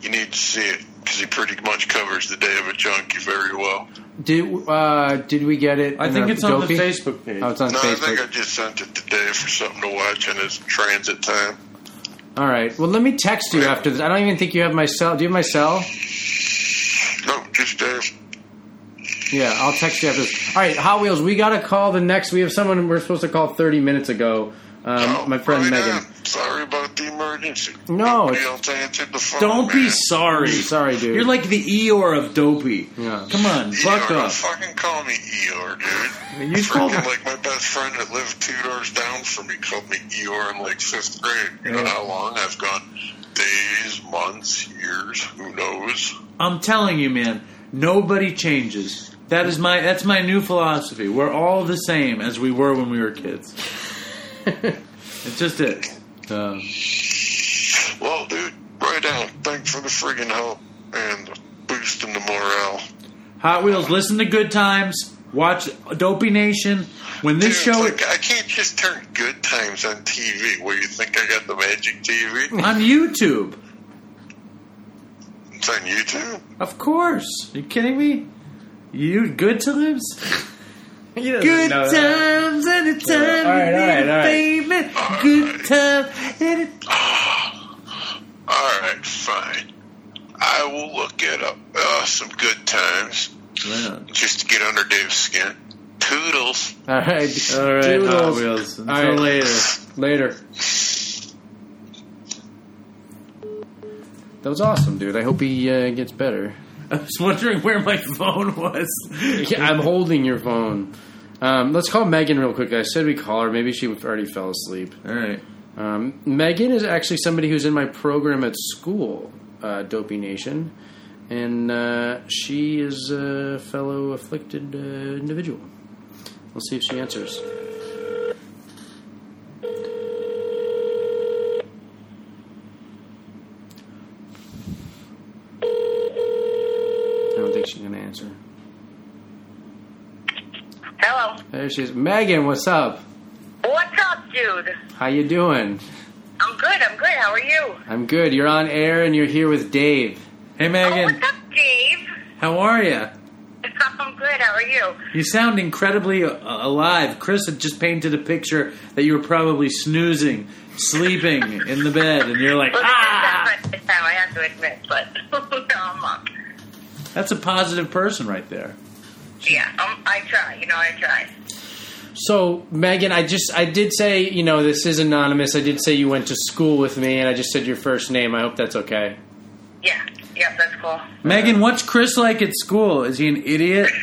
You need to see it because he pretty much covers the Day of a Junkie very well. Did uh, did we get it? I in think our it's on the Facebook page. Oh, it's on No, I think I just sent it today for something to watch in his transit time. All right. Well, let me text you after this. I don't even think you have my cell. Do you have my cell? No, just Dave. Yeah, I'll text you after this. All right, Hot Wheels. We got to call the next. We have someone we're supposed to call 30 minutes ago. Um, Oh, my friend right Maegan. on. Sorry about the emergency. No, Nobody it's- else the phone. Don't be sorry. Sorry, dude. You're like the Eeyore of Dopey. Yeah. Come on, buck Eeyore, don't up. fucking call me Eeyore, dude. You called Freaking like my best friend that lived two doors down from me called me Eeyore in like fifth grade. You know how long I've gone? Days, months, years, who knows? I'm telling you, man, nobody changes. That is my that's my new philosophy. We're all the same as we were when we were kids. it's just it. Uh, Well, dude, right on. Thanks for the friggin' help and boosting the morale. Hot Wheels, listen to Good Times. Watch Dopey Nation. When this Dude, show like, I can't just turn good times on TV. Where you think I got the magic TV? on YouTube, It's on YouTube. of course. Are you kidding me? You Good Times. he doesn't Good know that. times anytime, All right, all right, all right. baby. Good times. any- All right, fine. I will look it up. Uh, some good times Yeah. just to get under Dave's skin. Toodles. All right. All right, Hot Toodles. Wheels. Until All right. later. Later. That was awesome, dude. I hope he uh, gets better. I was wondering where my phone was. Yeah, I'm holding your phone. Um, let's call Maegan real quick. I said we call her. Maybe she already fell asleep. All right. Um, Maegan is actually somebody who's in my program at school, uh, Dopey Nation, and uh, she is a fellow afflicted uh, individual. We'll see if she answers. I don't think she's gonna answer. Hello. There she is. Maegan, what's up? What's up, dude? How you doing? I'm good. I'm good. How are you? I'm good. You're on air and you're here with Dave. Hey, Maegan. Oh, Maegan. what's up, Dave? How are you? I'm good. How How are you? You sound incredibly uh, alive. Chris had just painted a picture that you were probably snoozing, sleeping in the bed, and you're like, Well, ah! that's my time, I have to admit, but no, I'm up. That's a positive person right there. Yeah, um, I try. You know, I try. So, Maegan, I just I did say you know this is anonymous. I did say you went to school with me, and I just said your first name. I hope that's okay. Yeah, yeah, that's cool. Maegan, what's Chris like at school? Is he an idiot?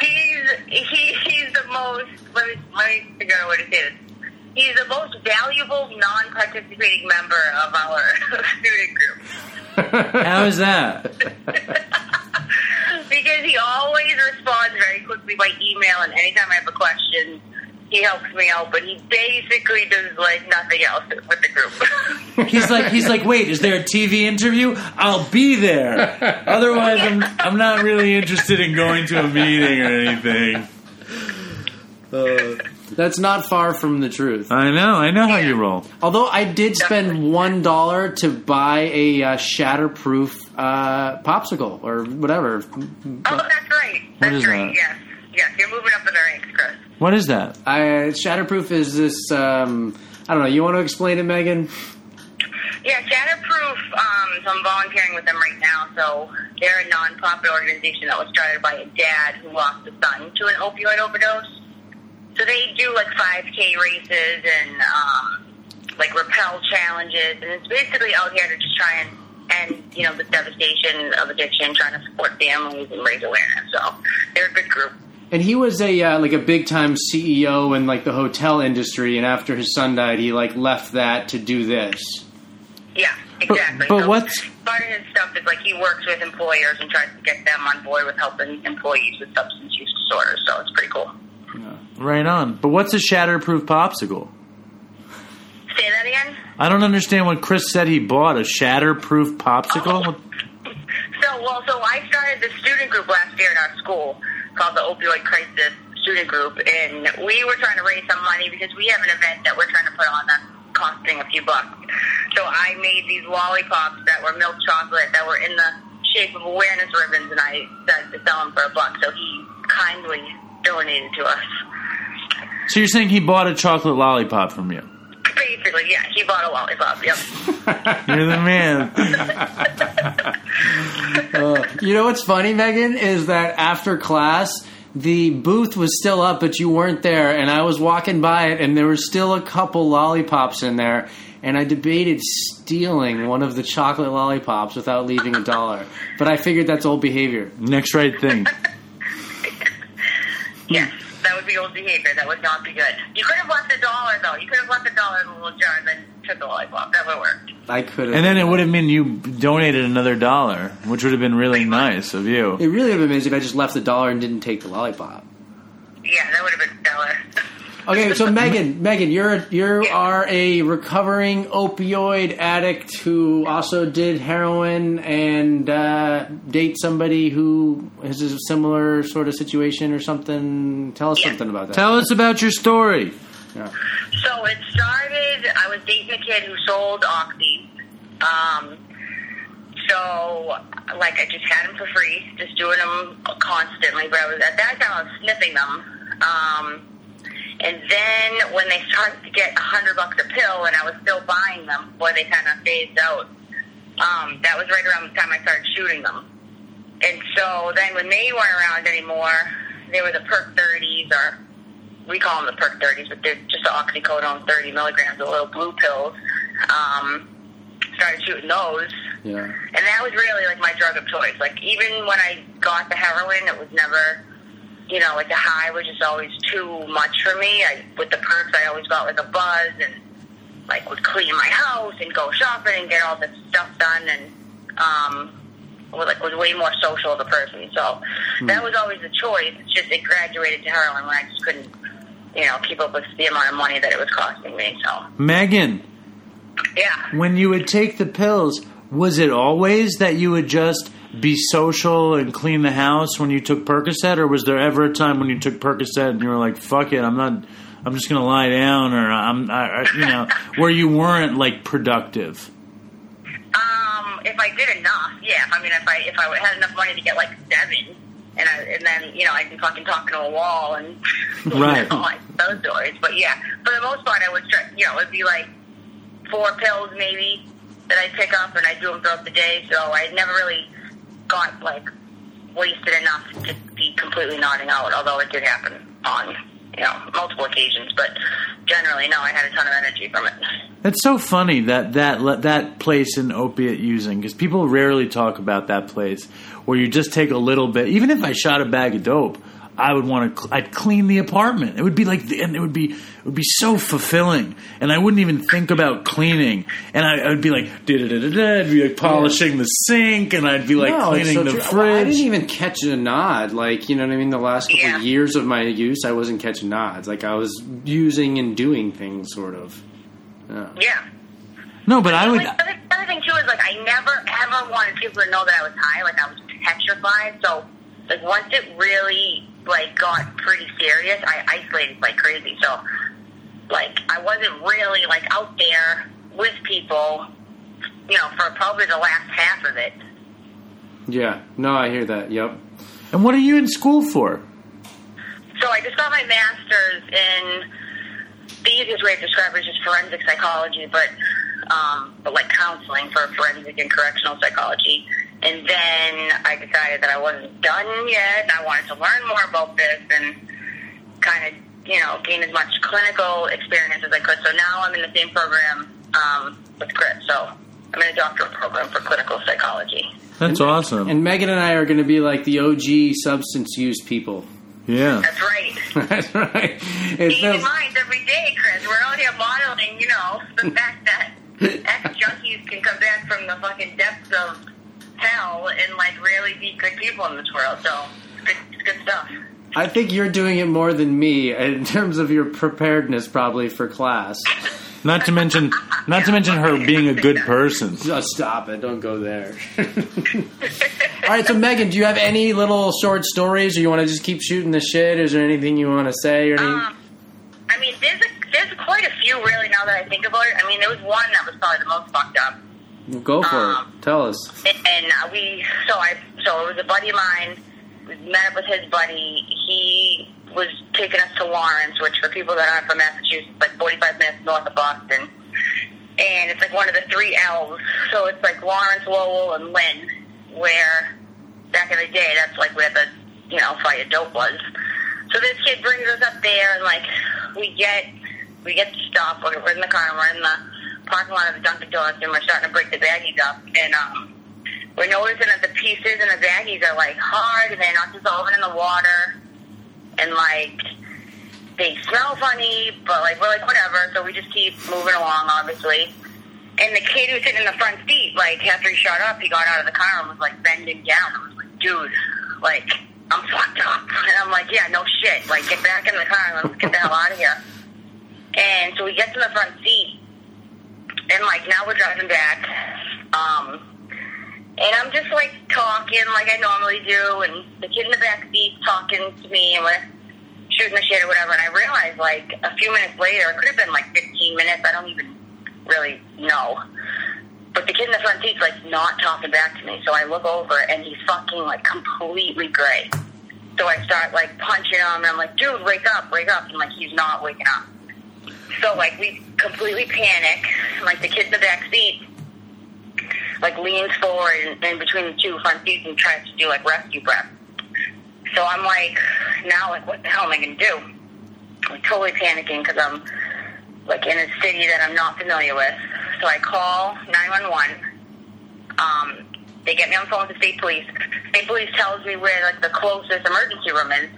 He's he, he's the most. Let me let me figure out what to say. He's the most valuable non-participating member of our student group How is that? because he always responds very quickly by email, and anytime I have a question, he helps me out. But he basically does like nothing else with the group. He's like, he's like, wait, is there a TV interview? I'll be there. Otherwise, I'm, I'm not really interested in going to a meeting or anything. Uh, That's not far from the truth. I know, I know how you roll. Although I did spend one dollar to buy a uh, shatterproof uh, popsicle or whatever. oh, that's right. That's is right. that? Yes, yes. You're moving up in the ranks, Chris. What is that? I, shatterproof is this. Um, I don't know. You want to explain it, Maegan? Yeah, Shatterproof. Um, so I'm volunteering with them right now. So they're a non-profit organization that was started by a dad who lost a son to an opioid overdose. So they do like 5K races and um, like rappel challenges, and it's basically out here to just try and end, you know, the devastation of addiction, trying to support families and raise awareness. So they're a good group. And he was a uh, like a big time CEO in like the hotel industry, and after his son died, he like left that to do this. Yeah, exactly. but so what's- part of his stuff is like he works with employers and tries to get them on board with helping employees with substance use disorders. So it's pretty cool. Right on. But what's a shatterproof popsicle? Say that again. I don't understand what Chris said he bought. A shatterproof popsicle? Oh. So well, so I started this student group last year in our school called the Opioid Crisis Student Group, and we were trying to raise some money because we have an event that we're trying to put on that's costing a few bucks. So I made these lollipops that were milk chocolate that were in the shape of awareness ribbons, and I decided to sell them for a buck. So he kindly donated to us. So you're saying he bought a chocolate lollipop from you? Basically, yeah, he bought a lollipop. Yep. You're the man. Uh, you know what's funny, Maegan, is that after class. The booth was still up, but you weren't there, and I was walking by it, and there were still a couple lollipops in there, and I debated stealing one of the chocolate lollipops without leaving a dollar. But I figured that's old behavior. Next right thing. Yes, that would be old behavior. That would not be good. You could have left a dollar though. You could have left a dollar in the little jar and then took the lollipop. That would have worked. I could have. And then it would have been you donated another dollar, which would have been really nice of you. It really would have been amazing if I just left the dollar and didn't take the lollipop. Yeah, that would have been stellar. Okay, so Maegan, Maegan, you're a, you Yeah. are a recovering opioid addict who also did heroin and uh, date somebody who has a similar sort of situation or something. Tell us Yeah. something about that. Tell us about your story. Yeah. So it started. I was dating a kid who sold oxy. Um, so like I just had them for free, just doing them constantly. But I was at that time I was sniffing them. Um, and then when they started to get a hundred bucks a pill, and I was still buying them before they kind of phased out. Um, that was right around the time I started shooting them. And so then when they weren't around anymore, they were the perk 30s, or we call them the perk 30s, but they're just the oxycodone 30 milligrams, the little blue pills. Um, started shooting those. Yeah. And that was really like my drug of choice. Like even when I got the heroin, it was never, you know, like the high was just always too much for me. I with the perks, I always got like a buzz and like would clean my house and go shopping and get all this stuff done and um, was like was way more social of a person. So that was always the choice. It's just it graduated to heroin when I just couldn't, you know, keep up with the amount of money that it was costing me. So Maegan, yeah. when you would take the pills, was it always that you would just be social and clean the house when you took Percocet, or was there ever a time when you took Percocet and you were like, "Fuck it, I'm not, I'm just gonna lie down," or I'm, I, I- you know, where you weren't like productive? Um, if I did enough, yeah. I mean, if I if I had enough money to get like seven, and I, and then you know I can fucking talk to a wall and Right. know, like those stories. But yeah, for the most part, I would try, you know it'd be like four pills maybe that I'd pick up, and I'd do them throughout the day. So I never really got like wasted enough to be completely nodding out. Although it did happen on you know multiple occasions, but generally no, I had a ton of energy from it. It's so funny that that that place in opiate using because people rarely talk about that place where you just take a little bit. Even if I shot a bag of dope, I would want to. I'd clean the apartment. It would be like, and it would be it would be so fulfilling. And I wouldn't even think about cleaning. And I, I would be like, da da da da da. I'd be like polishing the sink, and I'd be like No, it's cleaning so the true. Well, I didn't even catch a nod. Like you know what I mean. The last couple Yeah. of years of my use, I wasn't catching nods. Like I was using and doing things, sort of. Yeah. Yeah. no, but I would. Like, other- the other thing too is like I never ever wanted people to know that I was high. Like I was petrified. So like once it really like got pretty serious, I isolated like crazy. So like I wasn't really like out there with people, you know, for probably the last half of it. Yeah. No, I hear that. Yep. And what are you in school for? So I just got my master's in the easiest way to describe it is just forensic psychology, but um, but like counseling for forensic and correctional psychology. And then I decided that I wasn't done yet, and I wanted to learn more about this and kind of you know gain as much clinical experience as I could. So now I'm in the same program um, with Chris. So I'm in a doctorate program for clinical psychology. That's awesome. And Maegan and I are going to be like the OG substance use people. yeah. That's right. That's right. It Keep in mind every day, Chris. We're out here modeling, you know, the fact that ex junkies can come back from the fucking depths of hell and like really be good people in this world. So it's good, it's good stuff. I think you're doing it more than me in terms of your preparedness, probably for class. Not to mention, not to mention her being a good person. Just stop it. Don't go there. All right, so Maegan, do you have any little short stories, or you want to just keep shooting the shit? Is there anything you want to say, or any? Um, I mean, there's a, there's quite a few really now that I think about it. I mean, there was one that was probably the most fucked up. Go for um, it. Tell us. and we so I so it was a buddy of mine. We met up with his buddy. He was taking us to Lawrence, which for people that aren't from Massachusetts, like 45 minutes north of Boston, and it's like one of the three L's. So it's like Lawrence, Lowell, and Lynn, where back in the day, that's like where the you know fight of dope was. So this kid brings us up there, and like we get we get stuff. We're, we're in the car, and we're in the parking lot of the Dunkin' Donuts, and we're starting to break the baggies up, and um, we're noticing that the pieces in the baggies are like hard, and they're not dissolving in the water, and like they smell funny, but like we're like whatever. So we just keep moving along, obviously. And the kid who's sitting in the front seat, like after he shot up, he got out of the car and was like bending down. I was like, dude, like I'm fucked up. And I'm like, yeah, no shit. Like get back in the car and let's get the hell out of here. And so we get to the front seat, and like now we're driving back. Um, and I'm just like talking like I normally do, and the kid in the back seat talking to me, and we're shooting the shit or whatever. And I realized like a few minutes later, it could have been like 15 minutes. I don't even really know. But the kid in the front seat's like not talking back to me. So I look over and he's fucking like completely gray. So I start like punching him and I'm like, dude, wake up, wake up. And like he's not waking up. So like we completely panic. Like the kid in the back seat like leans forward in, in between the two front seats and tries to do like rescue breath. So I'm like, now like what the hell am I gonna do? I'm totally panicking because I'm like in a city that I'm not familiar with. So I call 911. Um, they get me on the phone with the state police. State police tells me where like the closest emergency room is,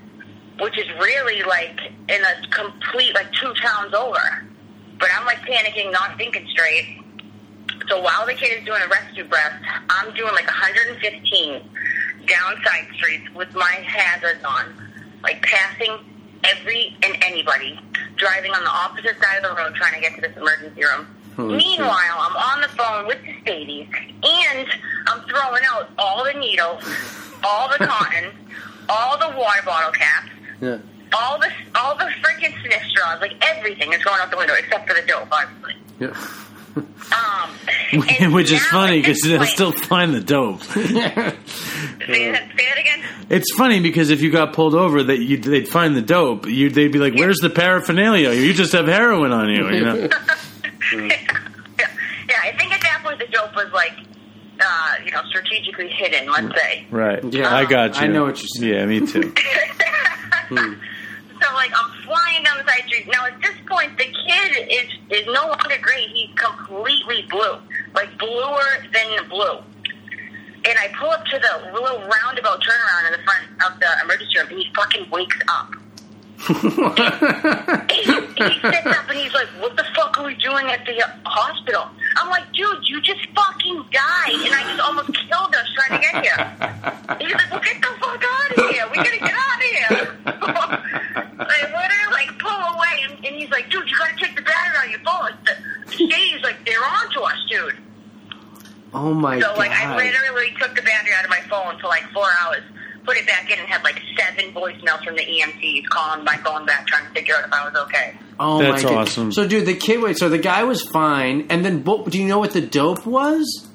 which is really like in a complete like two towns over. But I'm like panicking, not thinking straight. So while the kid is doing a rescue breath, I'm doing like 115 down side streets with my hazards on, like passing every and anybody, driving on the opposite side of the road trying to get to this emergency room. Holy Meanwhile, I'm on the phone with the staties, and I'm throwing out all the needles, all the cotton, all the water bottle caps, Yeah. all the all the freaking sniff straws, like everything is going out the window except for the dope, obviously. Yeah. Um, Which is funny because they'll point- still find the dope. Say that, say that again. It's funny because if you got pulled over, that you they'd find the dope. You they'd be like, "Where's the paraphernalia? You just have heroin on you." You know. yeah, yeah, I think at that point the dope was like, uh, you know, strategically hidden. Let's say. Right. Yeah. I got you. I know what you're saying. Yeah, me too. Hmm. So like I'm flying down the side street. Now at this point the kid is is no longer gray. He's completely blue, like bluer than blue. And I pull up to the little roundabout turnaround in the front of the emergency room, and he fucking wakes up. He, he sits up and he's like, "What the fuck are we doing at the uh, hospital?" I'm like, "Dude, you just fucking died, and I just almost killed us trying to get here." He's like, "Well, get the fuck out of here. We gotta get out of here." I literally like pull away, and, and he's like, "Dude, you gotta take the battery out of your phone." The, the state's like, "They're on to us, dude." oh my So god. like, I literally took the battery out of my phone for like four hours, put it back in, and had like seven voicemails from the EMTs calling my phone back, trying to figure out if I was okay. Oh That's my god. awesome. So, dude, the kid. Wait. So the guy was fine, and then what, do you know what the dope was?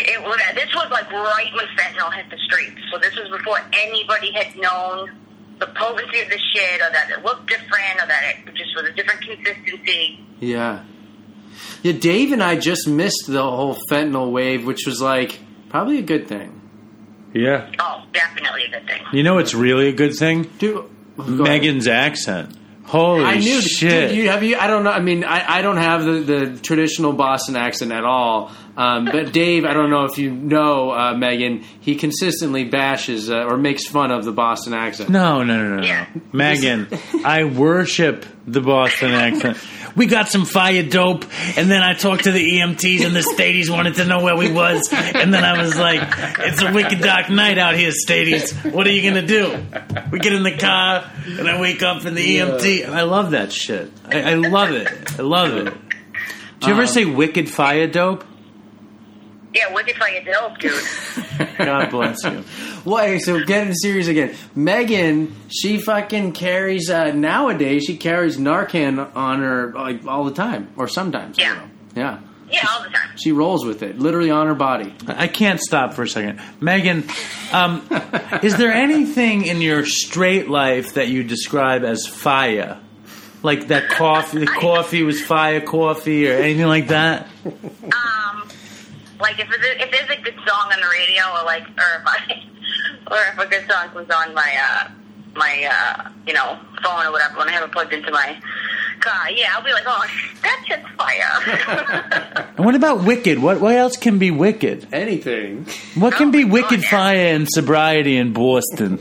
It was this was like right when fentanyl hit the streets. So this was before anybody had known the potency of the shit, or that it looked different, or that it just was a different consistency. Yeah. Yeah, Dave and I just missed the whole fentanyl wave, which was like probably a good thing. Yeah. Oh, definitely a good thing. You know what's really a good thing? Dude, go ahead. Maegan's accent. Holy I knew. shit! Dude, you have you. I don't know. I mean, I, I don't have the, the traditional Boston accent at all. Um, but Dave, I don't know if you know uh, Maegan. He consistently bashes uh, or makes fun of the Boston accent. no, no, no, no, no. Yeah. Maegan, I worship the Boston accent. We got some fire dope, and then I talked to the EMTs, and the Staties wanted to know where we was, and then I was like, "It's a wicked dark night out here, Staties. What are you gonna do?" We get in the car, and I wake up in the EMT. I love that shit. I, I love it. I love it. Do you ever say wicked fire dope? Yeah, wicked fire dope, dude. God bless you. Wait, so getting serious again. Maegan, she fucking carries uh, nowadays. She carries Narcan on her like all the time, or sometimes. I Yeah. don't know. Yeah. Yeah, all the time. She rolls with it, literally on her body. I can't stop for a second. Maegan, um, is there anything in your straight life that you describe as fire? Like that coffee, the coffee was fire coffee or anything like that? Um, like if there's, if there's a good song on the radio, or like, or if I, or if a good song comes on my, uh, my, uh, you know, phone or whatever when I have it plugged into my car, yeah, I'll be like, oh, that just fire. And what about wicked? What what else can be wicked? Anything. What can Oh be wicked God, fire and sobriety in Boston?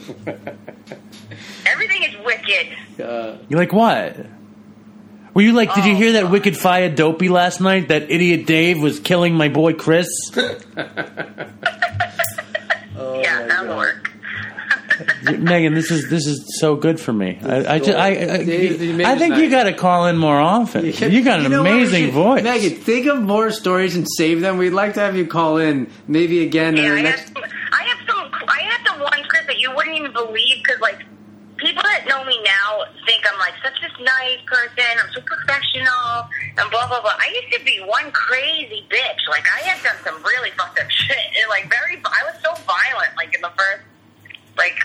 Everything is wicked. Uh, You like what? Were you like? Did you Oh, hear that God. wicked fire dopey last night? That idiot Dave was killing my boy Chris. yeah, that'll work. Maegan, this is this is so good for me. I, I, just, I, I, Dave, you made I his think you night. got to call in more often. You got an You know what we amazing should- voice. Maegan, think of more stories and save them. We'd like to have you call in maybe again. in Yeah, the I next. have, some, I have some, I have some ones, Chris, that you wouldn't even believe because, like, people that know me now think I'm like such this nice person. I'm so professional and blah blah blah. I used to be one crazy bitch. Like, I had done some really fucked up shit. And, like, very, I was so violent. Like in the first, like,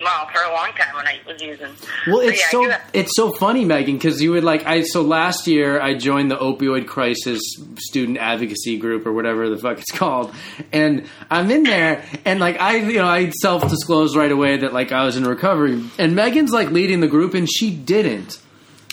well, for a long time when I was using. Well, it's yeah, so it's so funny, Maegan, because you would like I. So last year, I joined the opioid crisis student advocacy group or whatever the fuck it's called, and I'm in there, and like I, you know, I self disclosed right away that like I was in recovery, and Maegan's like leading the group, and she didn't.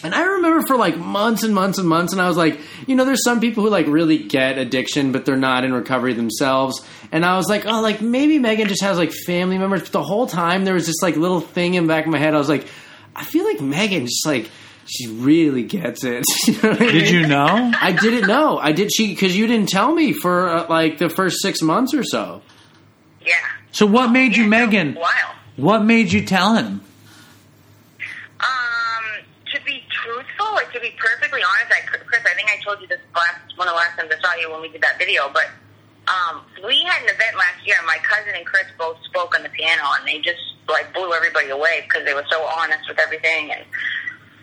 And I remember for like months and months and months, and I was like, you know, there's some people who like really get addiction, but they're not in recovery themselves. And I was like, oh, like maybe Maegan just has like family members. But the whole time there was this like little thing in the back of my head. I was like, I feel like Maegan just like she really gets it. You know what I Did you know? I didn't know. I did she because you didn't tell me for uh, like the first six months or so. yeah. So what made you, Yeah, no, Maegan? Wow. What made you tell him? Um, to be like to be perfectly honest, I, Chris, I think I told you this last one of the last times I saw you when we did that video, but um, we had an event last year. and My cousin and Chris both spoke on the piano, and they just like blew everybody away because they were so honest with everything and.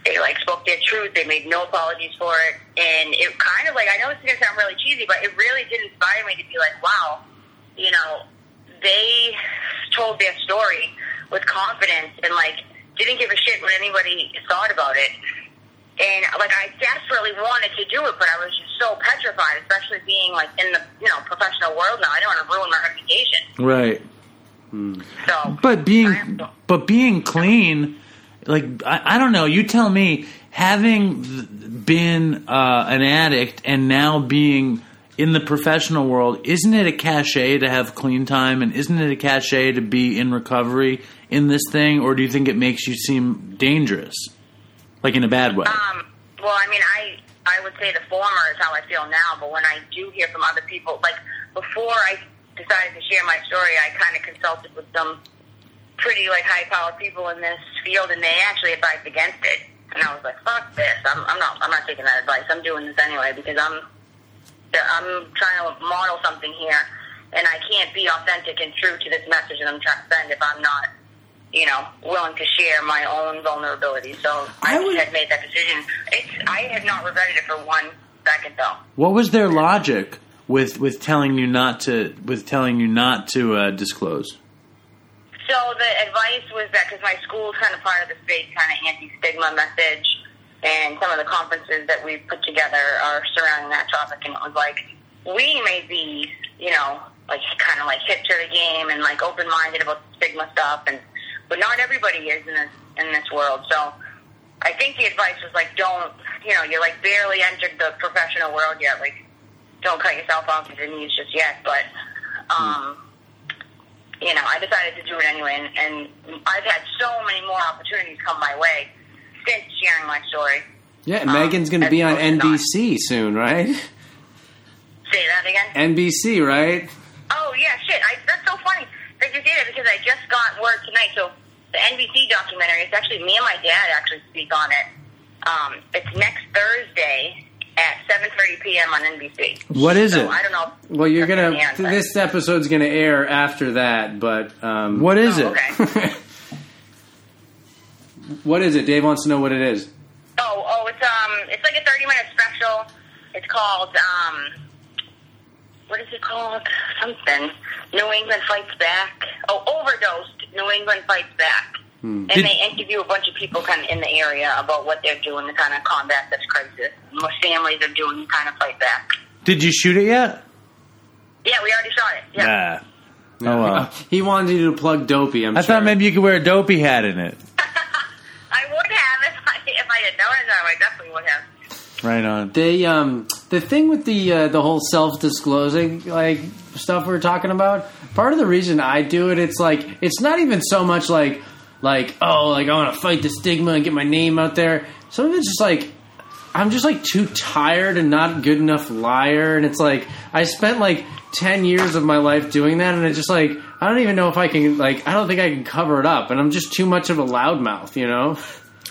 They like spoke their truth. They made no apologies for it, and it kind of like I know it's gonna sound really cheesy, but it really did inspire me to be like, wow, you know, they told their story with confidence and like didn't give a shit what anybody thought about it. And like I desperately wanted to do it, but I was just so petrified, especially being like in the you know professional world now. I don't want to ruin my reputation. Right. So, But being have but being clean, like I, I don't know. You tell me. Having been uh, an addict and now being in the professional world, isn't it a cachet to have clean time, and isn't it a cachet to be in recovery in this thing, or do you think it makes you seem dangerous, like in a bad way? Um, well, I mean, I I would say the former is how I feel now, but when I do hear from other people, like before I decided to share my story, I kind of consulted with some pretty like high powered people in this field, and they actually advised against it. And I was like, "Fuck this! I'm, I'm not I'm not taking that advice. I'm doing this anyway because I'm I'm trying to model something here, and I can't be authentic and true to this message that I'm trying to send if I'm not." You know, willing to share my own vulnerability. So I, I would- had made that decision. It's I have not regretted it for one second, though. What was their logic with with telling you not to with telling you not to uh, disclose? So the advice was that because my school's kind of part of this big kind of anti-stigma message, and some of the conferences that we've put together are surrounding that topic, and it was like we may be, you know, like kind of like hip to the game and like open-minded about stigma stuff, and but not everybody is in this in this world. So I think the advice was like, don't, you know, you're like barely entered the professional world yet, like don't cut yourself off at the knees just yet, but. um you know, I decided to do it anyway, and, and I've had so many more opportunities come my way since sharing my story. Yeah, Um, Maegan's going to be on NBC soon, right? Say that again. NBC, right? Oh yeah, shit! I, that's so funny that you say that because I just got word tonight. So the NBC documentary. It's actually me and my dad actually speak on it. Um, it's next Thursday at 7:30 p.m. on NBC. What is so it? I don't know. if Well, you're gonna. the answer. This episode's gonna air after that, but um, What is Oh, it? okay. what is it? Dave wants to know what it is. Oh, oh, it's um, it's like a thirty minute special. It's called um, what is it called? Something. New England Fights Back. Oh, overdosed. New England Fights Back. And Did- they interview a bunch of people kind of in the area about what they're doing to kind of combat this crisis. and What families are doing to kind of fight back. Did you shoot it yet? Yeah, we already shot it. Yeah. Nah. Oh well. He wanted you to plug Dopey. I'm I sure. thought maybe you could wear a dopey hat in it. I would have if I if I had known it. I definitely would have. Right on. They um the thing with the uh, the whole self disclosing like stuff we are talking about. Part of the reason I do it, it's like it's not even so much like like oh like I want to fight the stigma and get my name out there. Some of it's just like I'm just like too tired and not good enough liar, and it's like I spent like ten years of my life doing that, and it's just like I don't even know if I can like I don't think I can cover it up, and I'm just too much of a loudmouth, you know.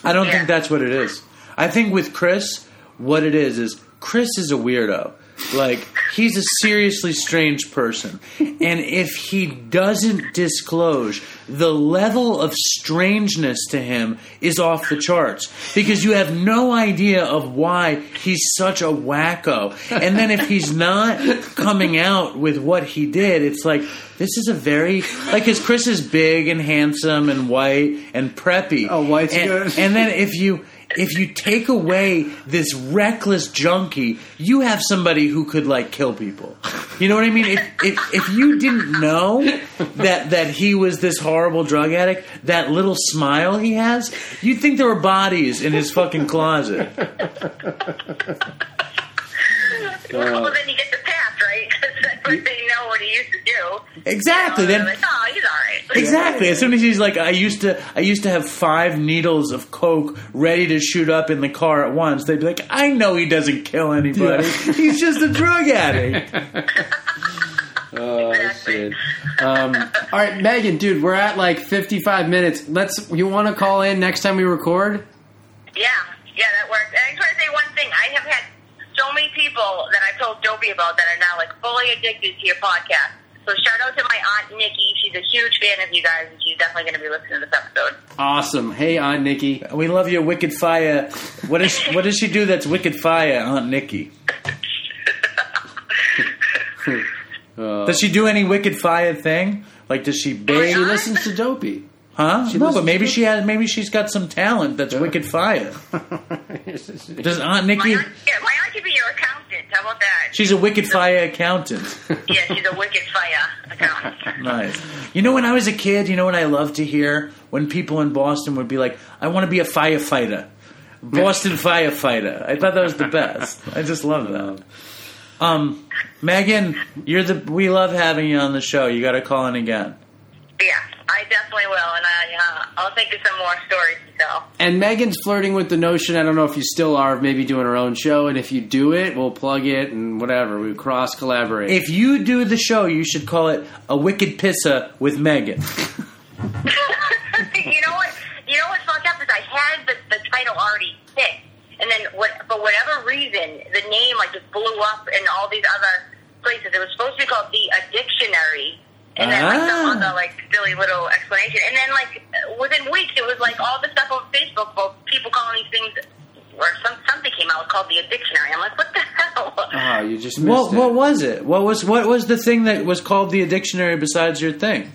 I don't think that's what it is. I think with Chris, what it is is Chris is a weirdo. Like he's a seriously strange person, and if he doesn't disclose, the level of strangeness to him is off the charts because you have no idea of why he's such a wacko. And then if he's not coming out with what he did, it's like this is a very like because Chris is big and handsome and white and preppy. Oh, white's and, good. And then if you if you take away this reckless junkie, you have somebody who could like kill people. You know what I mean? If if, if you didn't know that that he was this horrible drug addict, that little smile he has, you'd think there were bodies in his fucking closet. well, then you get the? Because they know what he used to do. Exactly. You know, Then they're like, oh, he's all right. Exactly. As soon as he's like, I used to, I used to have five needles of coke ready to shoot up in the car at once. They'd be like, I know he doesn't kill anybody. He's just a drug addict. Oh Exactly. shit. Um, all right, Maegan, dude, we're at like 55 minutes. Let's. You want to call in next time we record? Yeah, yeah, that works. And I just want to say one thing. I have had so many people that I've told Dopey about that are now like fully addicted to your podcast. So shout out to my aunt Nikki. She's a huge fan of you guys, and she's definitely going to be listening to this episode. Awesome. Hey, Aunt Nikki. We love your wicked fire. What is what does she do that's wicked fire, Aunt Nikki? Uh, Does she do any wicked fire thing? Like, does she She listens to Dopey. Huh? She no, but maybe she had. Maybe she's got some talent that's wicked fire. Does Aunt My Nikki? aunt, yeah, my aunt could be your accountant. How about that? She's a wicked fire accountant. yeah, she's a wicked fire accountant. Nice. You know, when I was a kid, you know what I loved to hear when people in Boston would be like, "I want to be a firefighter." Boston firefighter. I thought that was the best. I just love that. Um, Maegan, you're the. We love having you on the show. You got to call in again. Yeah, I definitely will, and I, uh, I'll think of some more stories to tell. And Maegan's flirting with the notion. I don't know if you still are of maybe doing her own show. And if you do it, we'll plug it and whatever. We cross collaborate. If you do the show, you should call it a wicked pissa with Maegan. you know what? You know what's fucked up is I had the, the title already picked, and then what, for whatever reason, the name like just blew up in all these other places. It was supposed to be called the Addictionary, and then like some Ah. other like silly little explanation, and then like within weeks it was like all the stuff on Facebook for people calling these things. Or some something came out called the Addictionary. I'm like, what the hell? oh, you just missed What it. What was it? What was what was the thing that was called the dictionary besides your thing?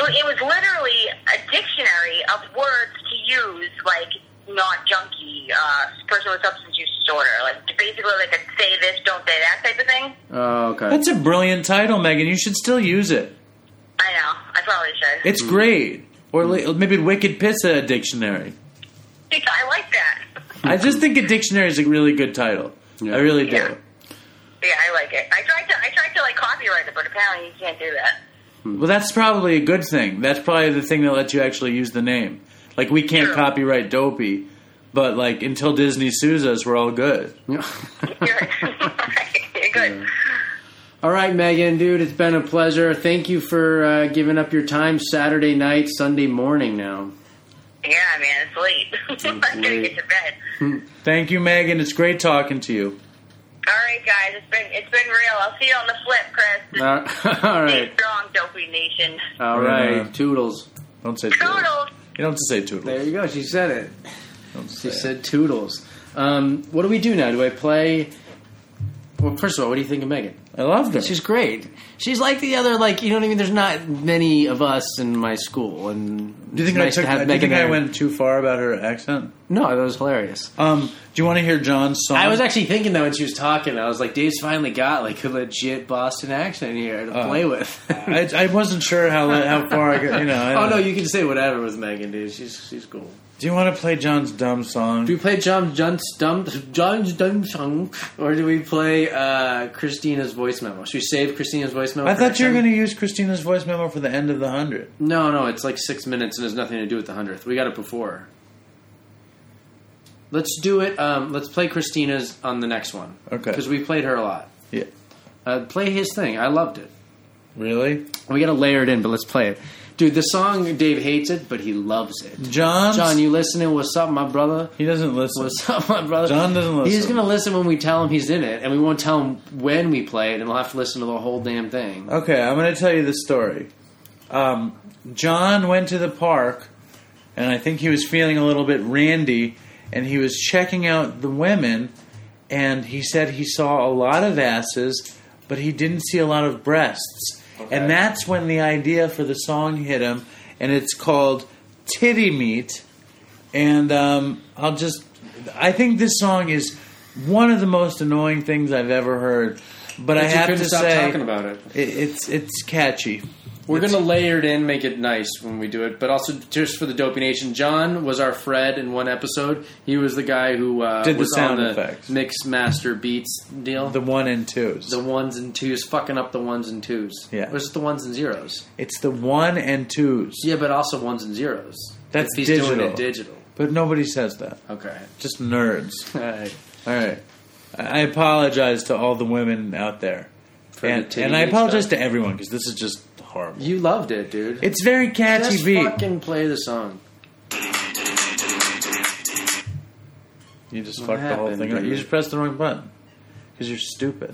It was literally a dictionary of words to use, like not junkie, uh, person with substance use disorder, like basically like a say this, don't say that type of thing. Oh, okay. That's a brilliant title, Maegan. You should still use it. I know, I probably should. It's great. Or li- maybe Wicked Pizza Dictionary. I like that. I just think a dictionary is a really good title. Yeah. I really do. Yeah. Yeah, I like it. I tried to, I tried to like copyright it, but apparently you can't do that. Hmm. Well, that's probably a good thing. That's probably the thing that lets you actually use the name. Like we can't True. copyright Dopey, but like until Disney sues us, we're all good. You're, You're good. All right, Maegan, dude, it's been a pleasure. Thank you for uh, giving up your time Saturday night, Sunday morning now. Yeah, man, it's late. I'm gonna get to bed. Thank you, Maegan. It's great talking to you. All right, guys, it's been it's been real. I'll see you on the flip, Chris. Uh, all Stay strong, Dopey Nation. All right. Toodles. Don't say toodles. Toodles. You don't have to say toodles. There you go. She said it. Don't She say it. said toodles. Um, what do we do now? Do I play? Well, first of all, what do you think of Maegan? I loved her. She's great. She's like the other, like you know what I mean. There's not many of us in my school, and do you think it's I nice took? to have do you think I went too far about her accent? No, that was hilarious. Um, do you want to hear Jon's song? I was actually thinking that when she was talking, I was like, Dave's finally got like a legit Boston accent here to Uh, play with. I, I wasn't sure how how far I could. You know. I oh don't no, know. you can say whatever with Maegan, dude. She's she's cool. Do you want to play Jon's dumb song? Do we play Jon Jon's dumb Jon's dumb song, or do we play uh, Christina's voice memo? Should we save Christina's voice memo? I thought you were going to use Christina's voice memo for the end of the hundred. No, no, it's like six minutes and has nothing to do with the hundredth. We got it before. Let's do it. Um, let's play Christina's on the next one. Okay. Because we played her a lot. Yeah. Uh, play his thing. I loved it. Really, We got to layer it in, but let's play it. Dude, the song Dave hates it, but he loves it. Jon? Jon, you listening? What's up, my brother? He doesn't listen. What's up, my brother? Jon doesn't listen. He's gonna listen when we tell him he's in it, and we won't tell him when we play it, and he'll have to listen to the whole damn thing. Okay, I'm going to tell you the story. Um, Jon went to the park, and I think he was feeling a little bit randy, and he was checking out the women, and he said he saw a lot of asses, but he didn't see a lot of breasts. And that's when the idea for the song hit him, and it's called Titty Meat. And um, I'll just, I think this song is one of the most annoying things I've ever heard. But, I But you have to stop say, talking about it. it, it's it's catchy. We're gonna layer it in, make it nice when we do it. But also, just for the Dopey Nation, Jon was our Fred in one episode. He was the guy who uh, Did the was sound on the effects. mix master beats deal. the one and twos. The ones and twos, fucking up the ones and twos. Yeah. or is it the ones and zeros? it's the one and twos. Yeah, but also ones and zeros. That's if he's doing digital. it digital. But nobody says that. Okay. Just nerds. All right. All right. I apologize to all the women out there, and, and I apologize stuff. to everyone because this is just horrible. You loved it, dude. It's very catchy Just beat. fucking play the song. You just What fucked the whole happened, thing up. You just pressed the wrong button because you're stupid.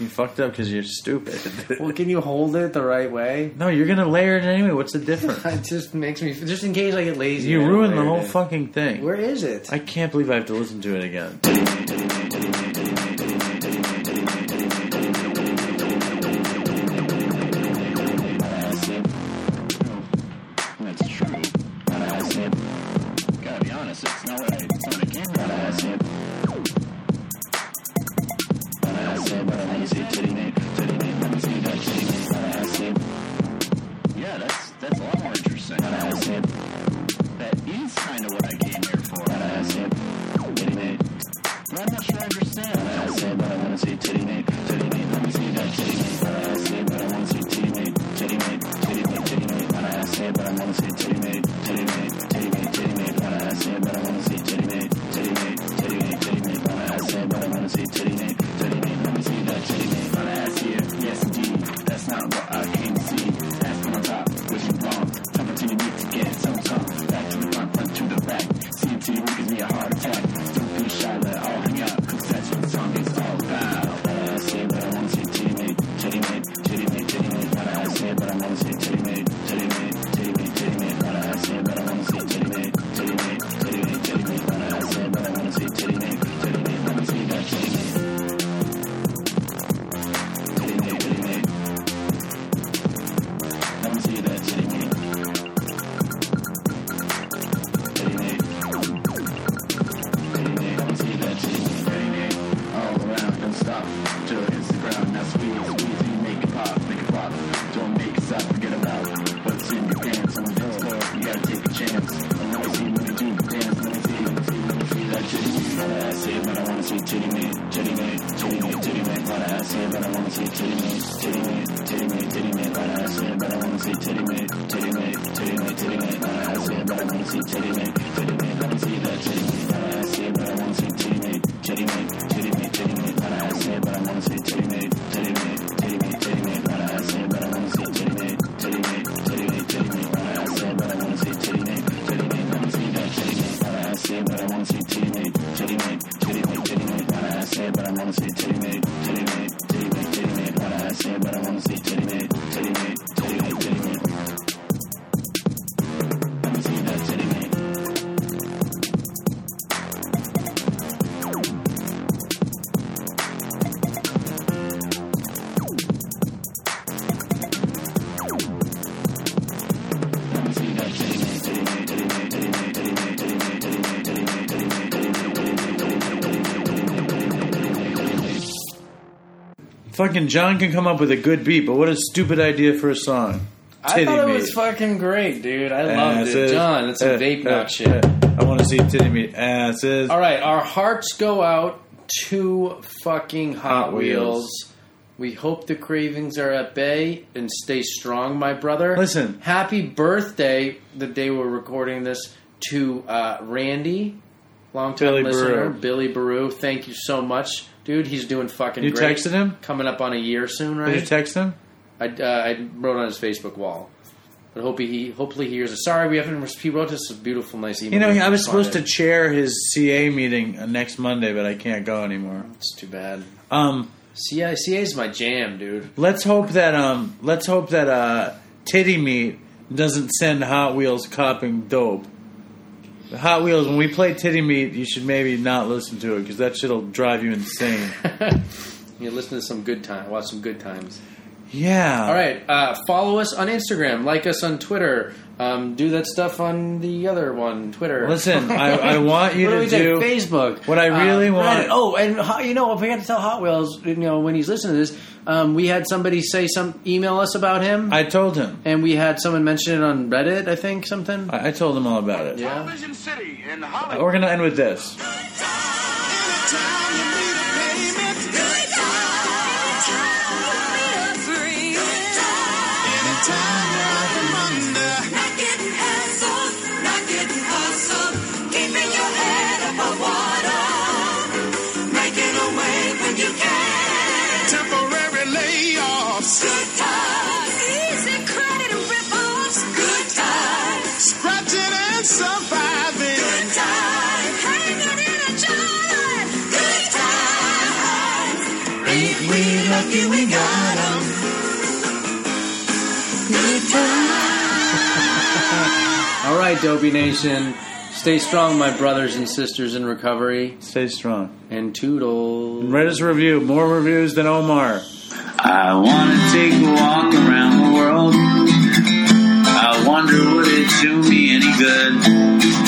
you fucked up because you're stupid. Well, can you hold it the right way? no, you're gonna layer it anyway. What's the difference? It just makes me just in case I get lazy. you I ruined the whole it. fucking thing. Where is it? I can't believe I have to listen to it again. Fucking Jon can come up with a good beat, but what a stupid idea for a song. I Titty thought it meat. was fucking great, dude. I loved it. Jon, that's some Uh, vape uh, nut shit. uh, I want to see titty meat asses. All right, our hearts go out to fucking Hot, Hot Wheels. Wheels. We hope the cravings are at bay and stay strong, my brother. Listen. happy birthday the day we're recording this to uh, Randy, longtime Billy listener, Baru. Billy Baru. Thank you so much, dude. He's doing fucking. You great. texted him? Coming up on a year soon, Did right? you text him? I, uh, I wrote on his Facebook wall. But hope he hopefully he hears it. Sorry, we haven't. He wrote us a beautiful, nice email. You know, I was supposed to chair his CA meeting uh, next Monday, but I can't go anymore. It's too bad. Um, CA is my jam, dude. let's hope that um, let's hope that uh, titty meat doesn't send Hot Wheels copping dope. Hot Wheels, when we play titty meat, you should maybe not listen to it because that shit'll drive you insane. You listen to some good time. Watch some good times. yeah. All right. Uh, follow us on Instagram. Like us on Twitter. Um, do that stuff on the other one, Twitter. Listen, I, I want you do to we do. Facebook. what I really Uh, want- Reddit. Oh, and you know, if we had to tell Hot Wheels, you know, when he's listening to this, um, we had somebody say some email us about him, I told him. and we had someone mention it on Reddit. I think something. I, I told him all about it. yeah. Television City in Hollywood. We're gonna end with this. Lucky we got 'em? Good times. All right, Dopey Nation. Stay strong, my brothers and sisters in recovery. Stay strong. And toodle. Write us a review. More reviews than Omar. I wanna take a walk around the world. I wonder would it do me any good?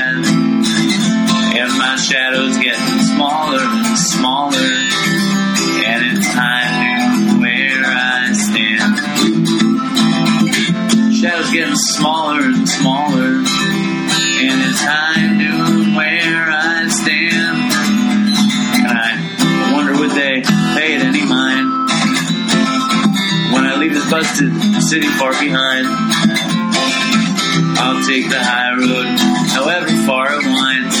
Shadow's getting smaller and smaller. And it's time to where I stand. Shadow's getting smaller and smaller. And it's time to where I stand. And I wonder would they pay it any mind when I leave this busted city far behind. I'll take the high road, however far it winds,